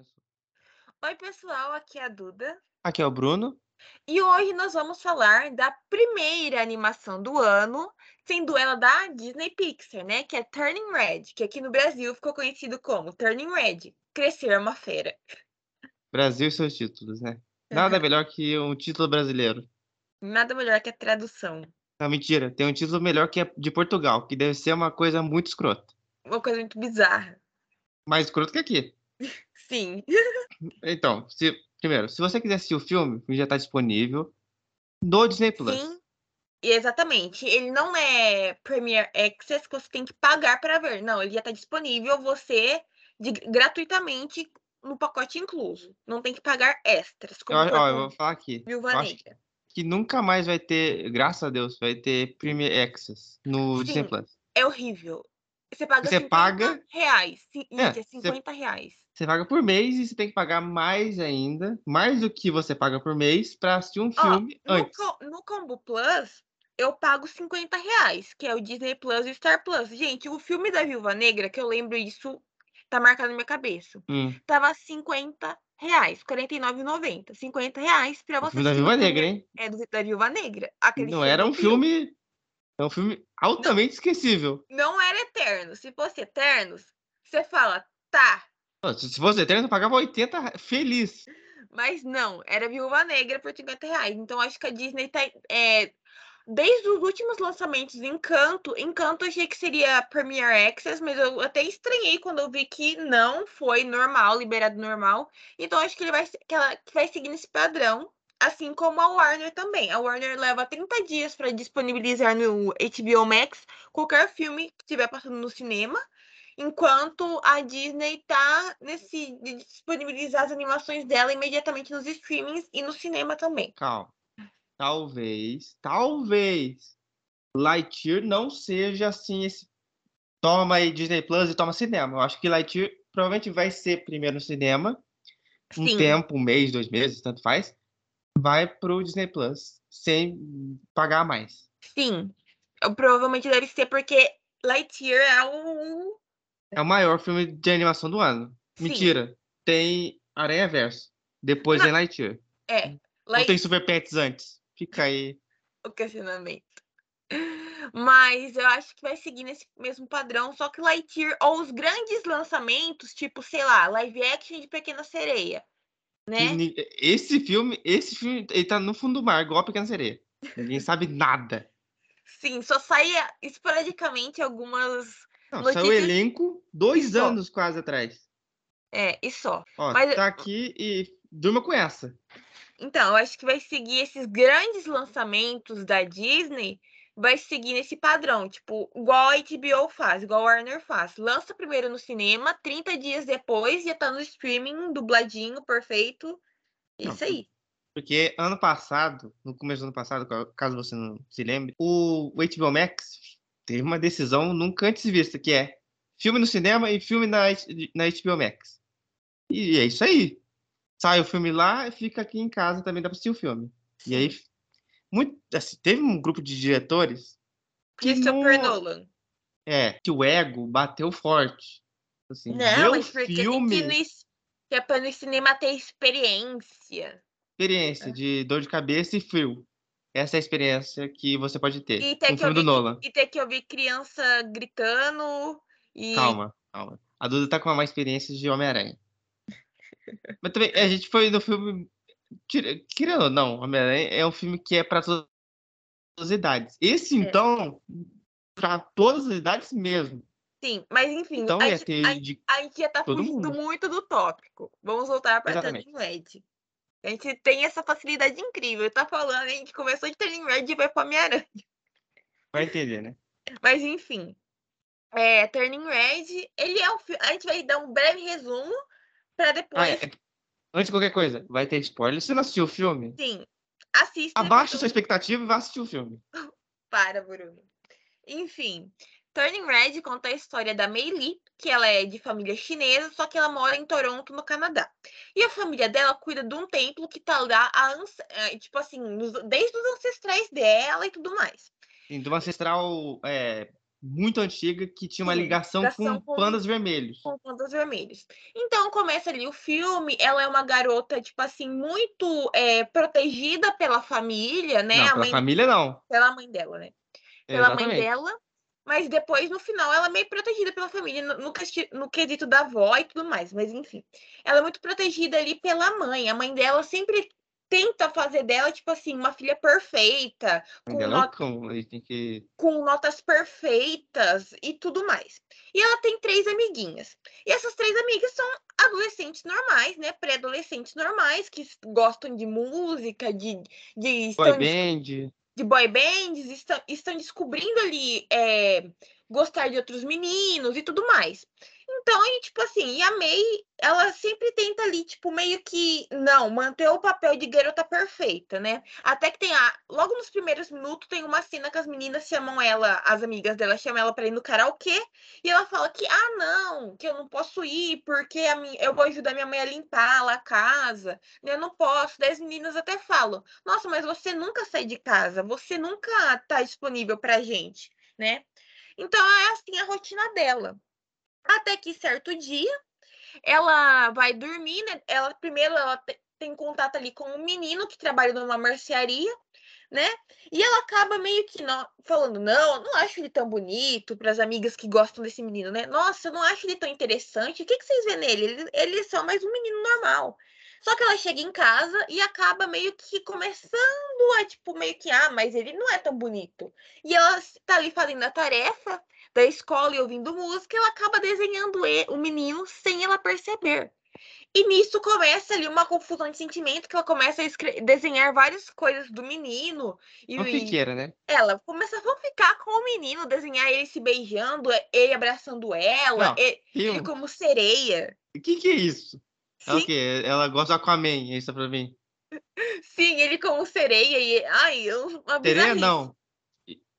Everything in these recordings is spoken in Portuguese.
Começou. Oi, pessoal, aqui é a Duda. Aqui é o Bruno. E hoje nós vamos falar da primeira animação do ano, sendo ela da Disney Pixar, né? Que é Turning Red, que aqui no Brasil ficou conhecido como Turning Red, Crescer é uma Fera. Brasil e seus títulos, né? Nada Uhum. melhor que um título brasileiro. Nada melhor que a tradução. Não, mentira. Tem um título melhor que é de Portugal, que deve ser uma coisa muito escrota. Uma coisa muito bizarra. Mais escroto que aqui. Sim. Então, se, primeiro, se você quiser assistir o filme, o filme já está disponível no Disney Plus. Sim. Exatamente. Ele não é Premier Access que você tem que pagar para ver. Não, ele já está disponível você de- gratuitamente no pacote incluso. Não tem que pagar extras. Eu, Como ó, foi eu com vou falar aqui. Viúva Eu Negra. que nunca mais vai ter, graças a Deus, vai ter Premier Access no Disney Sim. Plus. É horrível. Você paga Você 50 paga- reais. Sim, É, gente, é você- 50 reais. Você paga por mês e você tem que pagar mais ainda, mais do que você paga por mês, para assistir um filme no, antes. co- no Combo Plus, eu pago 50 reais, que é o Disney Plus e o Star Plus. Gente, o filme da Viúva Negra, que eu lembro isso, tá marcado na minha cabeça. Hum, Tava 50 reais, R$ 49,90. 50 reais pra você filme da Viúva Negra, hein? É do, da Viúva Negra. Aquele Não era um filme. filme. É um filme altamente esquecível. Não era eterno. Se fosse Eternos, você fala, tá. Se se fosse eterno, eu pagava 80 re- feliz. Mas não, era Viúva Negra por 50 reais. Então acho que a Disney tá. É, desde os últimos lançamentos, Encanto. Encanto achei que seria Premier Access, mas eu até estranhei quando eu vi que não foi normal, liberado normal. Então acho que ele vai, que ela, que vai seguir nesse padrão. Assim como a Warner também. A Warner leva 30 dias para disponibilizar no HBO Max qualquer filme que estiver passando no cinema. Enquanto a Disney tá nesse de disponibilizar as animações dela imediatamente nos streamings e no cinema também. Calma. Talvez, talvez Lightyear não seja assim esse. Toma aí Disney Plus e toma cinema. Eu acho que Lightyear provavelmente vai ser primeiro no cinema. Um Sim. tempo, um mês, dois meses, tanto faz. Vai pro Disney Plus sem pagar mais. Sim. Eu- provavelmente deve ser porque Lightyear é o. É o maior filme de animação do ano. Sim. Mentira. Tem Aranha Verso. Depois tem Lightyear. É. Não Light... tem Super Pets antes. Fica aí. O questionamento. Mas eu acho que vai seguir nesse mesmo padrão, só que Lightyear, ou os grandes lançamentos, tipo, sei lá, live action de Pequena Sereia, né? Esse filme, esse filme, ele tá no fundo do mar, igual a Pequena Sereia. Ninguém sabe nada. Sim, só saia esporadicamente algumas. Não, saiu o Notícias- elenco dois Só. anos quase atrás. É, e só. Ó, Mas- tá aqui e durma com essa. Então, eu acho que vai seguir esses grandes lançamentos da Disney, vai seguir nesse padrão, tipo, igual a HBO faz, igual a Warner faz. Lança primeiro no cinema, 30 dias depois já tá no streaming, dubladinho, perfeito. Não, Isso aí. Porque ano passado, no começo do ano passado, ca- caso você não se lembre, o HBO Max teve uma decisão nunca antes vista, que é filme no cinema e filme na, na HBO Max. E é isso aí. Sai o filme lá e fica aqui em casa também dá pra assistir o filme. E aí, muito, assim, teve um grupo de diretores Christopher não- Nolan. É, que o ego bateu forte. Assim, Não, mas porque tem que, filme, ir no, es- que é pra no cinema ter experiência. experiência de dor de cabeça e frio. Essa é a experiência que você pode ter E ter que filme do ouvir, Nolan. e ter que ouvir criança gritando e Calma, calma. A Duda tá com uma experiência de Homem-Aranha. Mas também, a gente foi no filme. Querendo ou não, Homem-Aranha é um filme que é pra todas as idades. Esse, É. então, pra todas as idades mesmo. sim, mas enfim, Então a, ia gente- ter a- a gente já tá fugindo mundo. muito do tópico. Vamos voltar para Exatamente. Turning Red. A gente tem essa facilidade incrível. Tá falando, a gente começou de Turning Red e vai pra Homem-Aranha. Vai entender, né? Mas enfim. É, Turning Red, ele é um fi- A gente vai dar um breve resumo pra Ah, depois. é. Antes de qualquer coisa, vai ter spoiler. Você não assistiu o filme, Sim. Assista. abaixa sua expectativa e vá assistir o filme. Para, Bruno. Enfim, Turning Red conta a história da Mei Li, que ela é de família chinesa, só que ela mora em Toronto, no Canadá. E a família dela cuida de um templo que tá lá, ans- eh, tipo assim, desde os ancestrais dela e tudo mais. Sim, de uma ancestral é, muito antiga que tinha uma Sim, ligação, ligação com, com- pandas vermelhos. com pandas vermelhos. Então começa ali o filme, ela é uma garota, tipo assim, muito é, protegida pela família, né? não, a pela mãe, família não. pela mãe dela, né? Pela mãe Exatamente. dela. Mas depois, no final, ela é meio protegida pela família, no, no, no quesito da avó e tudo mais. Mas enfim, ela é muito protegida ali pela mãe. A mãe dela sempre tenta fazer dela, tipo assim, uma filha perfeita, com é tem que. com notas perfeitas e tudo mais. E ela tem três amiguinhas. E essas três amigas são adolescentes normais, né? Pré-adolescentes normais, que gostam de música, de, de, Boy estão band. De boy bands, estão, estão descobrindo ali é, gostar de outros meninos e tudo mais. Então, e, tipo assim, e a May, ela sempre tenta ali, tipo, meio que, não, manter o papel de garota perfeita, né? Até que tem a. Logo nos primeiros minutos, tem uma cena que as meninas chamam ela, as amigas dela chamam ela pra ir no karaokê, e ela fala que, ah, não, que eu não posso ir, porque a minha, eu vou ajudar minha mãe a limpar lá a casa, né? Eu não posso. Daí as meninas até falam, nossa, mas você nunca sai de casa, você nunca tá disponível pra gente, né? Então é assim a rotina dela. Até que certo dia, ela vai dormir, né? Ela primeiro ela te- tem contato ali com um menino que trabalha numa mercearia, né? E ela acaba meio que não, falando: "Não, não acho ele tão bonito" para as amigas que gostam desse menino, né? "Nossa, eu não acho ele tão interessante. O que que vocês vê nele? Ele, ele é só mais um menino normal". Só que ela chega em casa e acaba meio que começando a tipo meio que ah, mas ele não é tão bonito. E ela tá ali fazendo a tarefa da escola e ouvindo música, ela acaba desenhando o menino sem ela perceber. E nisso começa ali uma confusão de sentimento, que ela começa a desenhar várias coisas do menino. E, Uma e fiqueira, né? ela começa a ficar com o menino, desenhar ele se beijando, ele abraçando ela, Não, ele, ele o como sereia. que, que é isso? É o quê? Ela gosta do Aquaman, é isso pra mim. sim, ele como sereia. E, ai, eu- uma Sereia não.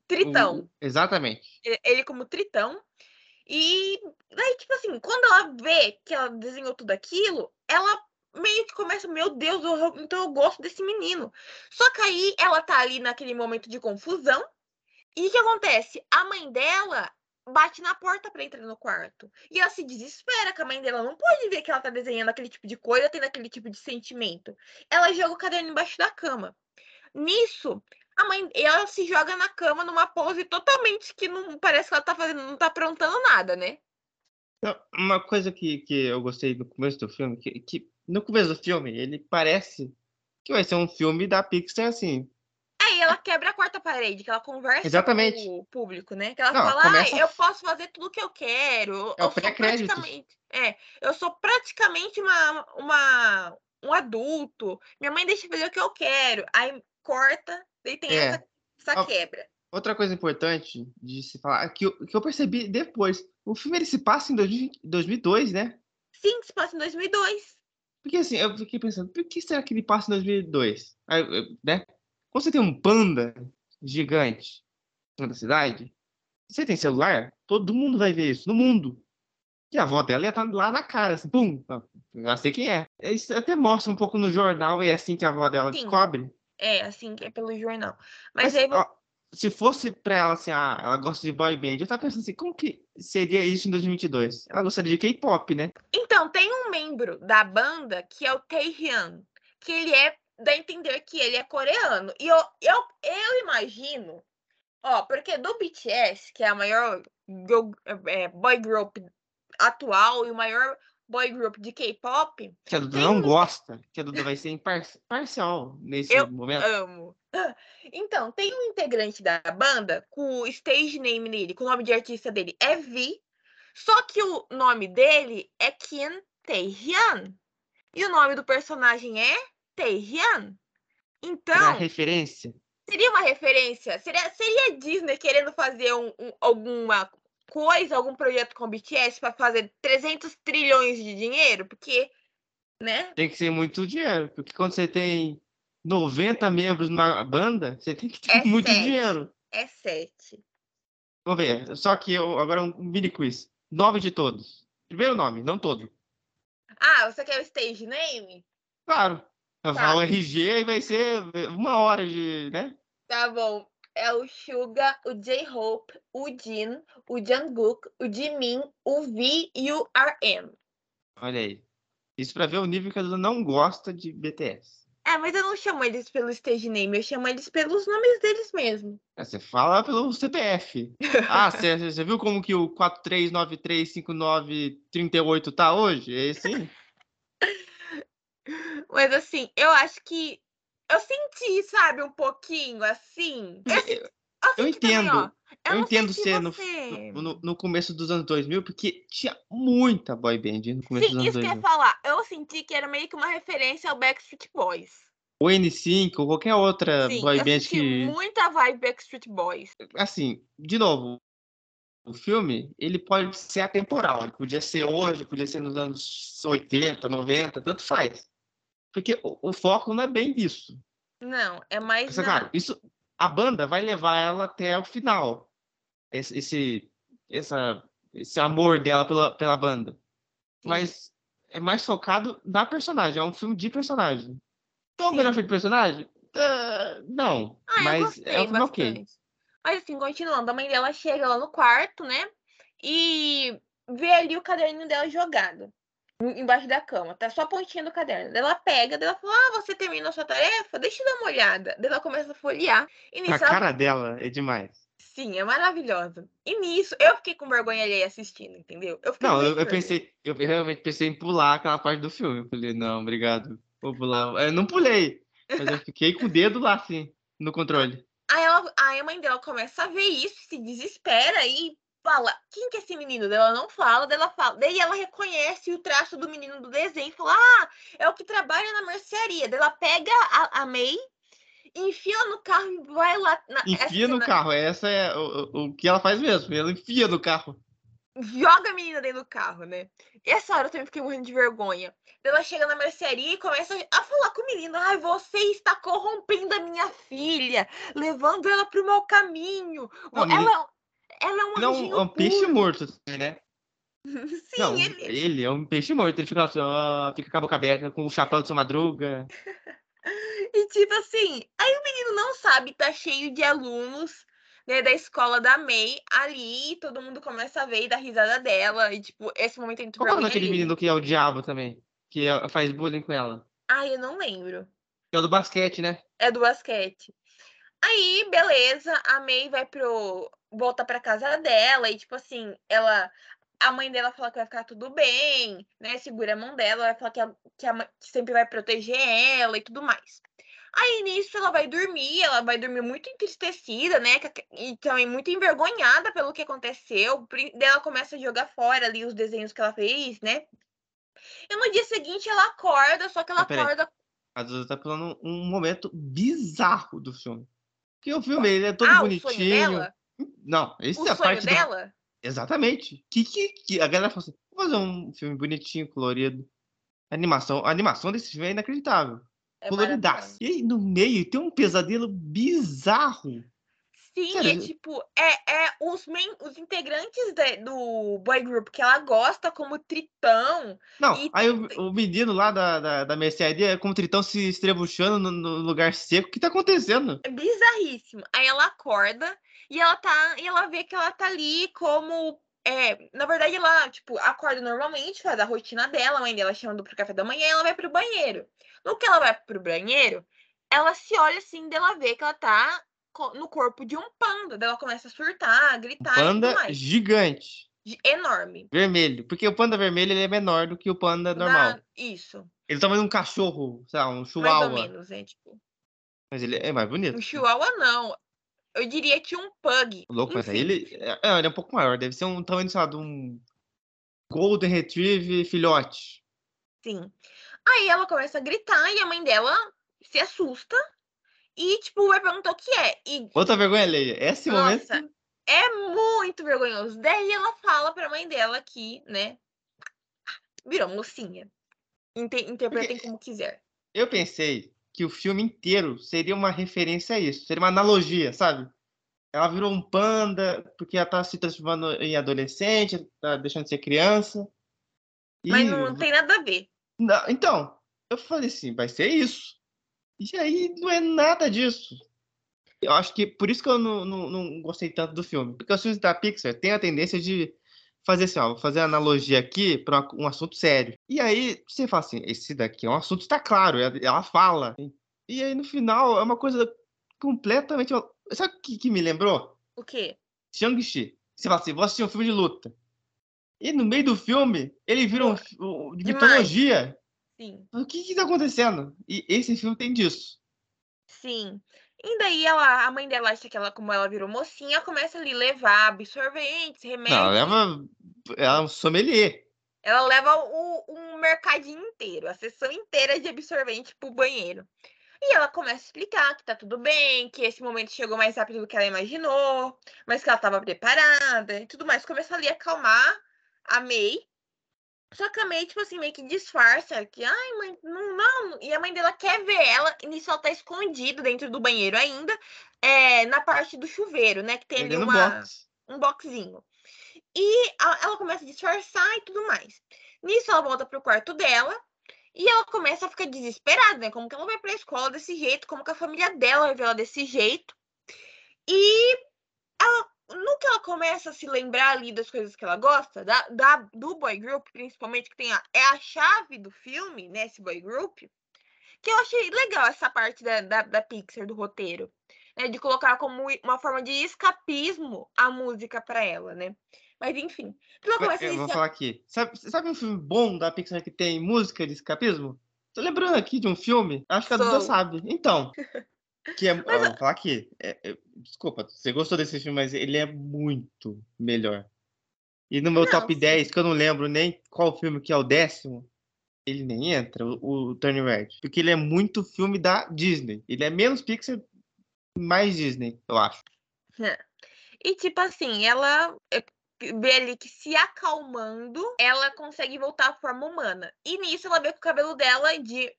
Tritão. O- exatamente. ele como tritão. E daí, tipo assim, quando ela vê que ela desenhou tudo aquilo, ela meio que começa, meu Deus, eu- eu- então eu gosto desse menino. Só que aí ela tá ali naquele momento de confusão. E o que acontece? A mãe dela bate na porta pra entrar no quarto. E ela se desespera, que a mãe dela não pode ver que ela tá desenhando aquele tipo de coisa, tendo aquele tipo de sentimento. Ela joga o caderno embaixo da cama. Nisso, a mãe, ela se joga na cama numa pose totalmente que não parece que ela tá fazendo, não tá aprontando nada, né? Então, Uma coisa que, que eu gostei no começo do filme, que, que no começo do filme, ele parece que vai ser um filme da Pixar, assim. Ela quebra a quarta parede, que ela conversa Exatamente. com o público, né? Que ela Não, fala, começa- ah, eu posso fazer tudo que eu quero. É o eu sou pré-créditos. praticamente. É, eu sou praticamente uma, uma, um adulto. Minha mãe deixa fazer o que eu quero. Aí corta, daí tem É. essa, essa quebra. Outra coisa importante de se falar, que eu, que eu percebi depois, o filme ele se passa em 2020 2002, né? Sim, se passa em 2002. Porque assim, eu fiquei pensando, por que será que ele passa em 2002? Aí, né? Quando você tem um panda gigante na cidade, você tem celular, todo mundo vai ver isso, no mundo. E a avó dela ia estar lá na cara, assim, pum, já sei quem é. Isso até mostra um pouco no jornal, e é assim que a avó dela Sim. descobre. É, assim, que é pelo jornal. Mas, Mas, aí ó, se fosse pra ela assim, ah, ela gosta de boy band, eu tava pensando assim, como que seria isso em 2022? Ela gostaria de K-pop, né? Então, tem um membro da banda que é o Taehyun, que ele é, dá a entender que ele é coreano. E eu, eu, eu imagino, ó, porque do BTS, que é a maior girl- é, boy group atual e o maior boy group de K-pop, Que a Duda Tem não gosta, que a Duda vai ser impar- parcial nesse Eu momento. amo. Então, tem um integrante da banda com o stage name dele, com o nome de artista dele é V, só que o nome dele é Kim Taehyun. E o nome do personagem é Taehyun. Pra Então, referência. seria uma referência? Seria, seria Disney querendo fazer um- um- alguma coisa, algum projeto com o BTS para fazer 300 trilhões de dinheiro? Porque, né? Tem que ser muito dinheiro, porque quando você tem 90 membros na banda, você tem que ter É muito sete. dinheiro. É 7. Vamos ver, só que eu, agora um mini quiz. Nome de todos. Primeiro nome, não todo. Ah, você quer o stage name? Claro. Tá. falo RG e vai ser uma hora de, né? Tá bom. É o Suga, o J-Hope, o Jin, o Jungkook, o Jimin, o V e o RM. Olha aí. Isso pra ver o nível que a Duda não gosta de BTS. É, mas eu não chamo eles pelo stage name, eu chamo eles pelos nomes deles mesmo. É, você fala pelo CPF. Ah, você, você viu como que o 43935938 tá hoje? É esse? Mas assim, eu acho que eu senti, sabe, um pouquinho assim. Eu, senti, eu, eu entendo. Também, eu, não entendo ser se no, no, no começo dos anos 2000, porque tinha muita boy band no começo Sim, dos anos isso que eu ia 2000. falar. Eu senti que era meio que uma referência ao Backstreet Boys. O N5 ou qualquer outra Sim, boy eu band que. muita vibe Backstreet Boys. Assim, de novo, o filme ele pode ser atemporal. Ele podia ser hoje, podia ser nos anos 80, 90, tanto faz. Porque o, o foco não é bem isso. Não, é mais. Mas, na- claro, isso, a banda vai levar ela até o final. Esse, esse, essa, esse amor dela pela, pela banda. Mas é mais focado na personagem. É um filme de personagem. Então, o melhor filme de personagem? Ah, não. Ah, mas é um filme ok. bastante. Mas assim, continuando, a mãe dela chega lá no quarto, né? E vê ali o caderninho dela jogado embaixo da cama. Tá só a pontinha do caderno. Daí Ela pega, ela fala: Ah, você terminou a sua tarefa? Deixa eu dar uma olhada. Daí ela começa a folhear. E A nisso ela- cara dela é demais. Sim, é maravilhosa. E nisso, eu fiquei com vergonha alheia assistindo, entendeu? Eu Não, eu, eu pensei, eu realmente pensei em pular aquela parte do filme. Eu falei, não, obrigado. Vou pular. Eu não pulei, mas eu fiquei com o dedo lá, assim, no controle. Aí, ela, aí a mãe dela começa a ver isso, se desespera e fala: Quem que é esse menino? Ela não fala, daí ela fala. Daí ela reconhece o traço do menino do desenho e fala: Ah, é o que trabalha na mercearia. Daí ela pega a, a May, enfia no carro e vai lá. Na, essa Enfia no carro. Essa é o, o- o que ela faz mesmo. Ela enfia no carro. Joga a menina dentro do carro, né? E essa hora eu também fiquei morrendo de vergonha. Daí ela chega na mercearia e começa a falar com o menino: Ai, você está corrompendo a minha filha, levando ela pro mau caminho. Não, ela, ela é um Não, anjinho é um peixe puro." morto, né? Sim, não, ele. é um peixe morto. Ele fica, assim, ó, fica com a boca aberta, com o chapéu de sua madruga. E tipo assim, aí o menino não sabe, tá cheio de alunos, né, da escola da May ali, todo mundo começa a ver e dar risada dela. E tipo, esse momento é muito Qual é nome vergonha daquele alheia. menino que é o diabo também? Que é- faz bullying com ela? Ai, eu não lembro. É do basquete, né? É do basquete. Aí, beleza, a May vai pro. Volta pra casa dela e, tipo assim, ela. A mãe dela fala que vai ficar tudo bem, né? Segura a mão dela, vai falar que, a- que, a que sempre vai proteger ela e tudo mais. Aí nisso ela vai dormir, ela vai dormir muito entristecida, né? E também muito envergonhada pelo que aconteceu. Daí ela começa a jogar fora ali os desenhos que ela fez, né? E no dia seguinte ela acorda, só que ela Ah, acorda. A Duda tá falando um momento bizarro do filme. Porque o filme ele é todo ah, bonitinho. Não, esse O é a parte dela? Exatamente. Que, que, que a galera falou assim: vou fazer um filme bonitinho, colorido. Animação, a animação desse filme é inacreditável. É Coloridaço. E aí, no meio tem um pesadelo bizarro. Sim, Sério? é tipo, é, é os, main, os integrantes da- do boy group que ela gosta, como Tritão. Não, E aí o, o menino lá da, da, da mercearia é com o tritão se estrebuchando no, no lugar seco. O que tá acontecendo? É bizarríssimo. Aí ela acorda e ela tá. E ela vê que ela tá ali como. É, na verdade, ela, tipo, acorda normalmente, faz a rotina dela, a mãe dela chamando pro café da manhã e ela vai pro banheiro. No que ela vai pro banheiro, ela se olha assim, dela vê que ela tá no corpo de um panda. Daí ela começa a surtar, a gritar Panda gigante. Enorme. Vermelho. Porque o panda vermelho ele é menor do que o panda normal. Na- Isso. Ele tá mais um cachorro, sei lá, um Mais ou chihuahua. menos, né? Tipo, Mas ele é mais bonito. um chihuahua não. Eu diria que um pug. Louco, mas ele, é, é, ele é um pouco maior. Deve ser um tamanho, sei de um Golden Retriever filhote. Sim. Aí ela começa a gritar e a mãe dela se assusta e, tipo, vai perguntar o que é. E, Outra vergonha alheia. Esse momento. nossa, é muito vergonhoso. Daí ela fala pra mãe dela que, né, virou mocinha. Inter- interpretem como quiser. Eu pensei que o filme inteiro seria uma referência a isso. Seria uma analogia, sabe? Ela virou um panda porque ela tá se transformando em adolescente, tá deixando de ser criança. E... Mas não tem nada a ver. Não, então, eu falei assim, vai ser isso. E aí não é nada disso. Eu acho que por isso que eu não, não, não gostei tanto do filme. Porque os filmes da Pixar têm a tendência de fazer assim, ó, vou fazer analogia aqui para um assunto sério. E aí você fala assim, esse daqui é um assunto, está claro, ela fala. E aí no final é uma coisa completamente. Sabe o que, que me lembrou? O quê? Shang-Chi. Você fala assim, vou assistir um filme de luta. E no meio do filme, ele vira um, um de mitologia. Sim. O que que tá acontecendo? E esse filme tem disso. Sim. E daí ela, a mãe dela acha que ela, como ela virou mocinha, começa ali levar absorventes, remédios. Não, ela leva. Ela é um sommelier. Ela leva o, um mercadinho inteiro, a sessão inteira de absorvente pro banheiro. E ela começa a explicar que tá tudo bem, que esse momento chegou mais rápido do que ela imaginou, mas que ela estava preparada e tudo mais. Começa ali a acalmar a May. Só que a May, tipo assim, meio que disfarça que, ai, mãe, não, não. E a mãe dela quer ver ela, e nisso ela tá escondida dentro do banheiro ainda, é, na parte do chuveiro, né? Que tem ali uma, box. um boxinho. E ela começa a disfarçar e tudo mais. Nisso ela volta pro quarto dela e ela começa a ficar desesperada, né? Como que ela vai pra escola desse jeito, como que a família dela vai ver ela desse jeito. E ela, no que ela começa a se lembrar ali das coisas que ela gosta, da, da do boy group, principalmente, que tem a, é a chave do filme, né? Esse boy group, que eu achei legal essa parte da, da, da Pixar, do roteiro. Né, de colocar como uma forma de escapismo a música para ela, né? Mas enfim. Eu vou falar aqui. Sabe, sabe um filme bom da Pixar que tem música de escapismo? Tô lembrando aqui de um filme, acho que a Duda sabe. Então. Que é, mas, eu vou falar aqui. É, é, desculpa, você gostou desse filme, mas ele é muito melhor. E no meu não, top sim. 10, que eu não lembro nem qual filme que é o décimo, ele nem entra, o, o Turning Red. Porque ele é muito filme da Disney. Ele é menos Pixar, mais Disney, eu acho. E tipo assim, ela é, vê ali que se acalmando, ela consegue voltar à forma humana. E nisso ela vê que o cabelo dela de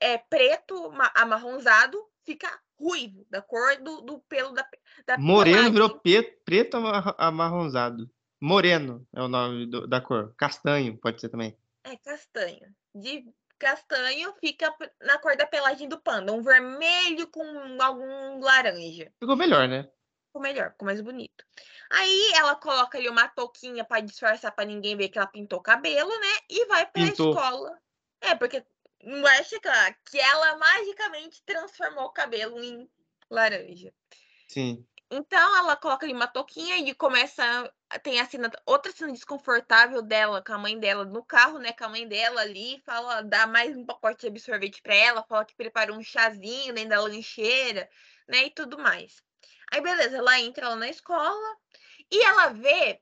é, preto amarronzado fica ruivo, da cor do, do pelo da, da Moreno virou preto, preto amarronzado. Moreno é o nome do, da cor. Castanho pode ser também. É castanho. De castanho fica na cor da pelagem do panda. Um vermelho com algum laranja. Ficou melhor, né? Ficou melhor, ficou mais bonito. Aí ela coloca ali uma touquinha para disfarçar para ninguém ver que ela pintou o cabelo, né? E vai pra pintou. escola. É, porque não acha que ela magicamente transformou o cabelo em laranja. Sim. Então ela coloca ali uma touquinha e começa. Tem a cena, outra cena desconfortável dela com a mãe dela no carro, né? Com a mãe dela ali, fala, dá mais um pacote de absorvente para ela, fala que preparou um chazinho dentro da lancheira, né? E tudo mais. Aí, beleza, ela entra lá na escola e ela vê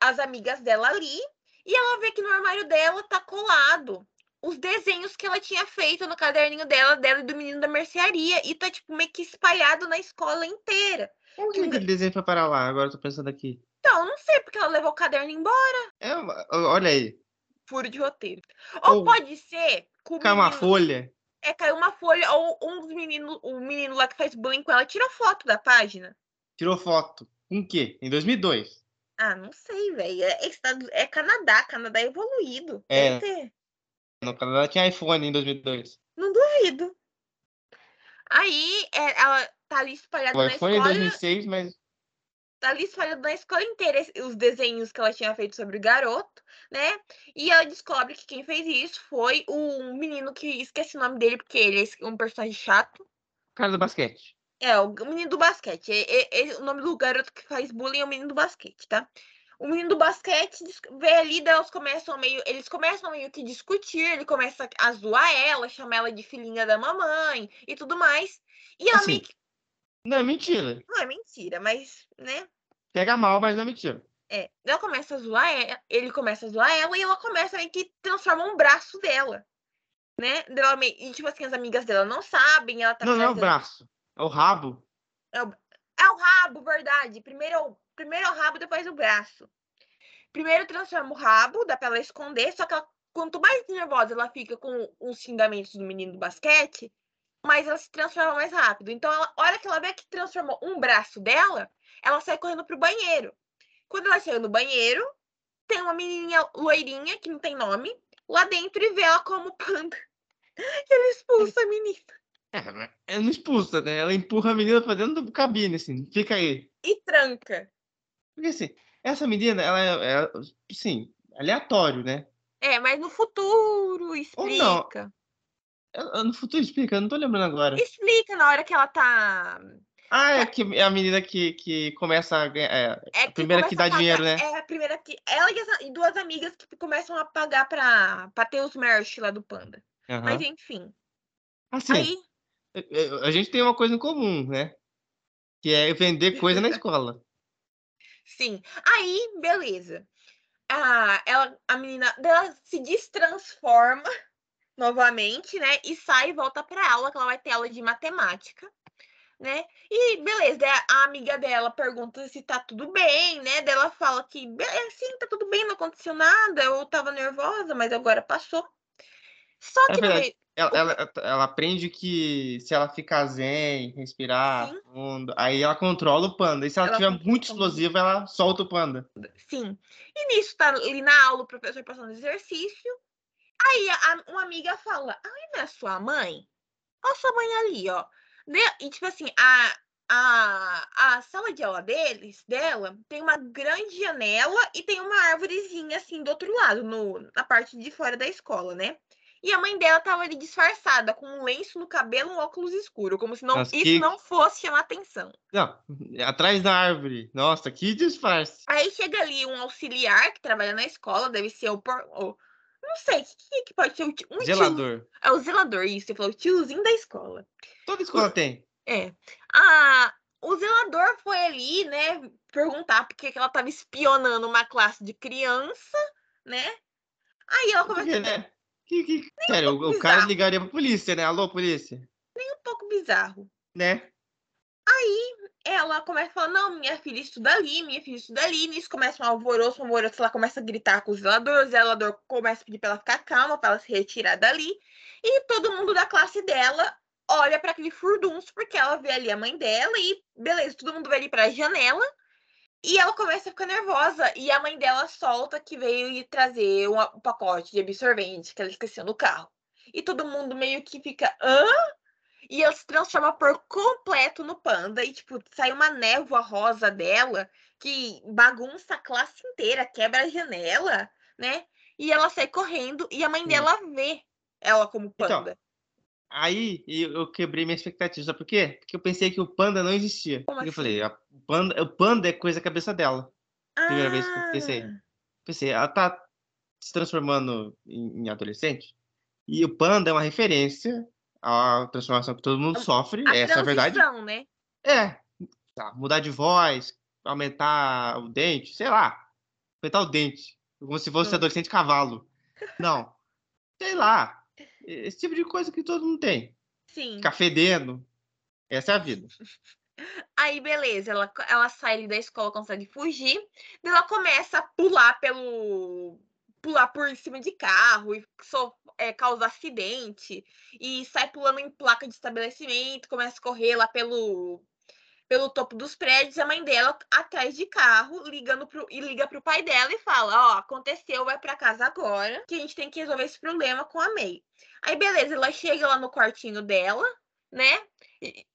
as amigas dela ali e ela vê que no armário dela tá colado os desenhos que ela tinha feito no caderninho dela, dela e do menino da mercearia. E tá, tipo, meio que espalhado na escola inteira. Que aquele desenho foi para lá? Agora eu tô pensando aqui. Então, não sei, porque ela levou o caderno embora. É, olha aí. Furo de roteiro. Ou, ou pode ser. Caiu uma folha. É, caiu uma folha, ou um dos meninos, o menino lá que faz bullying com ela, tirou foto da página. Tirou foto. Com o quê? Em 2002. Ah, não sei, velho. É, é, é, Canadá, Canadá é evoluído. É. No Canadá tinha iPhone em 2002. Não duvido. Aí, é, ela tá ali espalhada o na iPhone escola. iPhone em 2006, mas tá ali espalhado na escola inteira os desenhos que ela tinha feito sobre o garoto, né? E ela descobre que quem fez isso foi o menino que esqueci o nome dele, porque ele é um personagem chato. Cara do basquete. É, o menino do basquete. É, é, o nome do garoto que faz bullying é o menino do basquete, tá? O menino do basquete vê ali, elas começam meio. Eles começam meio que discutir, ele começa a zoar ela, chamar ela de filhinha da mamãe e tudo mais. E ela assim, meio que não é mentira. Não é mentira, mas, né? Pega mal, mas não é mentira. É, ela começa a zoar ela, ele começa a zoar ela e ela começa a que transforma um braço dela. Né? Ela meio, e tipo assim, as amigas dela não sabem, ela tá Não, não é o braço, é o rabo. É o, é o rabo, verdade. Primeiro, é primeiro o rabo, depois o braço. Primeiro transforma o rabo, dá pra ela esconder, só que ela, quanto mais nervosa ela fica com os xingamentos do menino do basquete, mas ela se transforma mais rápido. Então, ela, a hora que ela vê que transformou um braço dela, ela sai correndo pro banheiro. Quando ela chega no banheiro, tem uma menininha loirinha, que não tem nome, lá dentro e vê ela como panda. E ele expulsa a menina. É, ela não expulsa, né? Ela empurra a menina pra dentro do cabine, assim, fica aí. E tranca. Porque assim, essa menina, ela é, é assim, aleatório, né? É, mas no futuro explica. No futuro explica, eu não tô lembrando agora. Explica na hora que ela tá. Ah, é que é a menina que, que começa a ganhar. É, É a primeira que dá a dinheiro, pagar- né? É a primeira que. Ela e, as- e duas amigas que começam a pagar pra, pra ter os merch lá do Panda. Aham. Mas enfim. Assim, Aí. é- é- a gente tem uma coisa em comum, né? Que é vender coisa na escola. Sim. Aí, beleza. A, ela, a menina dela se destransforma novamente, né? E sai e volta pra aula, que ela vai ter aula de matemática, né? E beleza, daí a amiga dela pergunta se tá tudo bem, né? Daí ela fala que, "Be- sim, tá tudo bem, não aconteceu nada, eu tava nervosa, mas agora passou. Só É que no verdade. meio- Ela, ela, ela aprende que se ela ficar zen, respirar Sim. fundo, aí ela controla o panda. E se ela, Ela tiver muito explosiva, ela solta o panda. Sim. E nisso tá ele na aula, o professor passando exercício. Aí a- uma amiga fala: Ai, não é sua mãe? Olha sua mãe ali, ó. Ne- E tipo assim, a, a, a sala de aula deles, dela, tem uma grande janela e tem uma árvorezinha assim do outro lado, no, na parte de fora da escola, né? E a mãe dela tava ali disfarçada, com um lenço no cabelo e um óculos escuro, como se não, Nossa, isso que- não fosse chamar atenção. Não, atrás da árvore. Nossa, que disfarce. Aí chega ali um auxiliar que trabalha na escola, deve ser o. por- o- não sei, o que, que- pode ser o, um tio- Zelador. É o zelador, isso. Você falou o tiozinho da escola. Toda escola tem. É. Ah, o zelador foi ali, né, perguntar por que que ela tava espionando uma classe de criança, né? Aí ela começa Porque, né? Sério, o, o cara ligaria pra polícia, né? Alô, polícia? um pouco bizarro. Né? Ela começa a falar, não, minha filha estuda ali, minha filha estuda ali. Nisso começa um alvoroço, um alvoroço, ela começa a gritar com o zelador, o zelador começa a pedir pra ela ficar calma, pra ela se retirar dali. E todo mundo da classe dela olha pra aquele furdunço, porque ela vê ali a mãe dela e, beleza, todo mundo vai ali pra janela. E ela começa a ficar nervosa. E a mãe dela solta que veio lhe trazer um um pacote de absorvente que ela esqueceu no carro. E todo mundo meio que fica, hã? E ela se transforma por completo no panda. E, tipo, sai uma névoa rosa dela que bagunça a classe inteira, quebra a janela, né? E ela sai correndo e a mãe dela vê ela como Então, panda. Aí eu quebrei minha expectativa. Sabe por quê? Porque eu pensei que o panda não existia. Como eu assim? falei, a- o panda, o panda é coisa da cabeça dela. primeira vez que eu pensei. Ah, Pensei, ela tá se transformando em, em adolescente. E o panda é uma referência à transformação que todo mundo sofre. A Essa é a verdade. né? É. Tá, mudar de voz, aumentar o dente, sei lá. Aumentar o dente. Como se fosse Hum. adolescente cavalo. Não. Sei lá. Esse tipo de coisa que todo mundo tem. Sim. Ficar fedendo. Essa é a vida. Aí, beleza, ela, ela sai ali da escola, consegue fugir. Daí ela começa a pular pelo. pular por cima de carro e so, é, causa acidente. E sai pulando em placa de estabelecimento, começa a correr lá pelo. Pelo topo dos prédios. A mãe dela atrás de carro, ligando pro, e liga pro pai dela e fala: Ó, aconteceu, vai pra casa agora, que a gente tem que resolver esse problema com a May. Aí, beleza, ela chega lá no quartinho dela, né?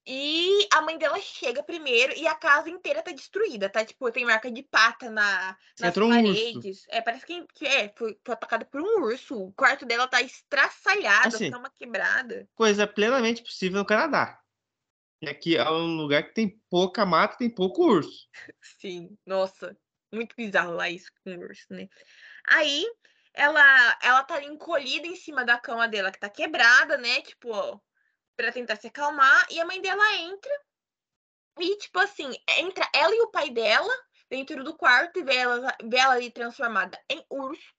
E, a mãe dela chega primeiro e a casa inteira tá destruída, tá? Tipo, tem marca de pata na, nas Entrou um paredes. É, parece que, que é, foi, foi atacada por um urso. O quarto dela tá estraçalhado, Assim. a cama quebrada. Coisa plenamente possível no Canadá. E aqui é um lugar que tem pouca mata, tem pouco urso. Sim, nossa, muito bizarro lá isso com urso, né? Aí ela, ela tá encolhida em cima da cama dela, que tá quebrada, né? Tipo, ó, pra tentar se acalmar. E a mãe dela entra e, tipo assim, entra ela e o pai dela dentro do quarto e vê ela, vê ela ali transformada em urso.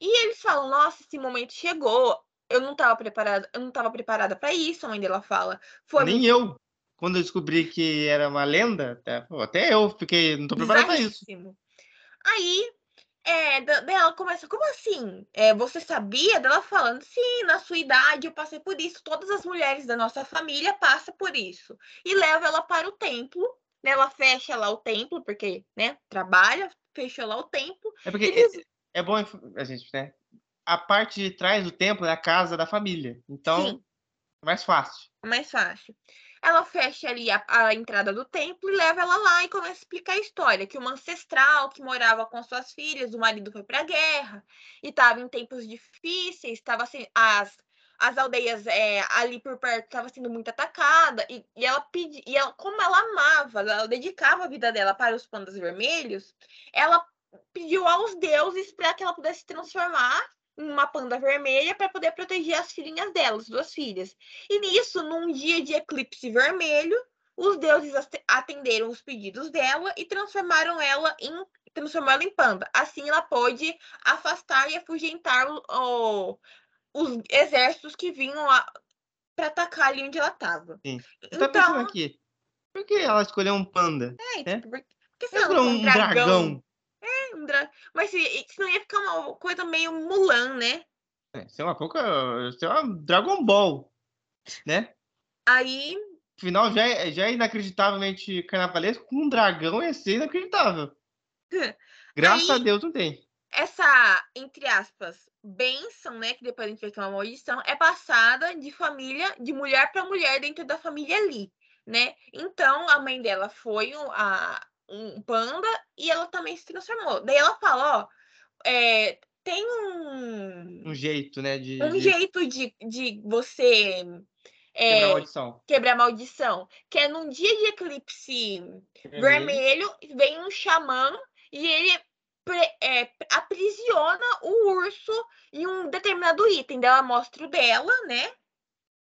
E eles falam: Nossa, esse momento chegou. Eu não tava preparada, eu não tava preparada para isso, a mãe dela fala. Foi Nem eu. Quando eu descobri que era uma lenda, até, eu fiquei. Não tô preparado pra isso. Aí, é, começa, como assim? É, você sabia? Dela falando, sim, na sua idade eu passei por isso. Todas as mulheres da nossa família passam por isso. E leva ela para o templo. né, Ela fecha lá o templo, porque, né, trabalha, fechou lá o templo. É porque Eles- é, é bom a gente, né? A parte de trás do templo é a casa da família. Então, Sim. Mais fácil. Mais fácil. Ela fecha ali a, a, entrada do templo e leva ela lá e começa a explicar a história. Que uma ancestral que morava com suas filhas, o marido foi para a guerra e estava em tempos difíceis, estava assim, as as aldeias é, ali por perto estavam sendo muito atacadas e, e ela pedi, e ela, como ela amava, ela dedicava a vida dela para os pandas vermelhos, ela pediu aos deuses para que ela pudesse se transformar uma panda vermelha para poder proteger as filhinhas dela, as duas filhas. E nisso, num dia de eclipse vermelho, os deuses atenderam os pedidos dela e transformaram ela em transformou ela em panda. Assim ela pôde afastar e afugentar o, o, os exércitos que vinham para atacar ali onde ela estava. Sim. Eu tô então, pensando aqui, por que ela escolheu um panda? É, tipo, por que você não um, um dragão? dragão? É, um dragão. Mas senão ia ficar uma coisa meio Mulan, né? É, é uma pouca. É uma Dragon Ball, né? Aí. Afinal, já é, já é inacreditavelmente carnavalesco, com um dragão ia ser inacreditável. Graças Aí, a Deus não tem. Essa, entre aspas, benção, né? Que depois a gente vai ter uma maldição, é passada de família, de mulher para mulher dentro da família ali, né? Então a mãe dela foi a, um panda e ela também se transformou. Daí ela fala, ó, é, tem um. Um jeito, né? De, um de... jeito de, de você. É, quebrar maldição. Quebrar maldição. Que é num dia de eclipse vermelho, vermelho vem um xamã e ele é, aprisiona o urso em um determinado item. Ela mostra o dela, né?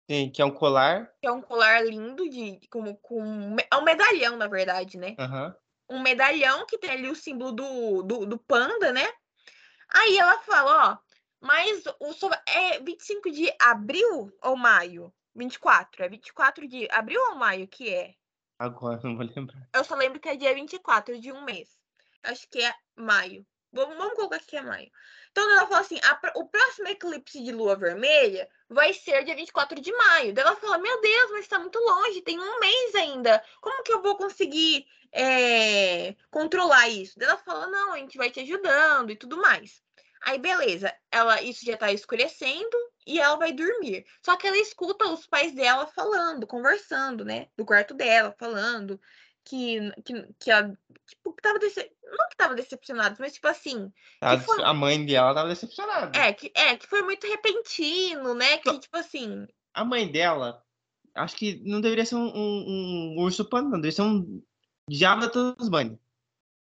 Sim, que é um colar. Que é um colar lindo, de, com, com, é um medalhão, na verdade, né? Uhum. Um medalhão que tem ali o símbolo do, do, do panda, né? Aí ela fala, ó, mas o é 25 de abril ou maio? 24, é 24 de abril ou maio que é? Agora não vou lembrar. Eu só lembro que é dia 24 de um mês. Acho que é maio. Vamos, vamos colocar que é maio. Então ela fala assim: a, o próximo eclipse de lua vermelha vai ser dia 24 de maio. Daí ela fala: Meu Deus, mas está muito longe, tem um mês ainda. Como que eu vou conseguir é, controlar isso? Daí ela fala: Não, a gente vai te ajudando e tudo mais. Aí, beleza, ela, isso já tá escurecendo e ela vai dormir. Só que ela escuta os pais dela falando, conversando, né? Do quarto dela, falando que, que, que ela, tipo, que tava decep... não que tava decepcionada, mas tipo assim. A, foi... a mãe dela tava decepcionada. É que, é, que foi muito repentino, né? Que, tipo assim. A mãe dela, acho que não deveria ser um, um, um urso panda, não, deveria ser um da Tasmania.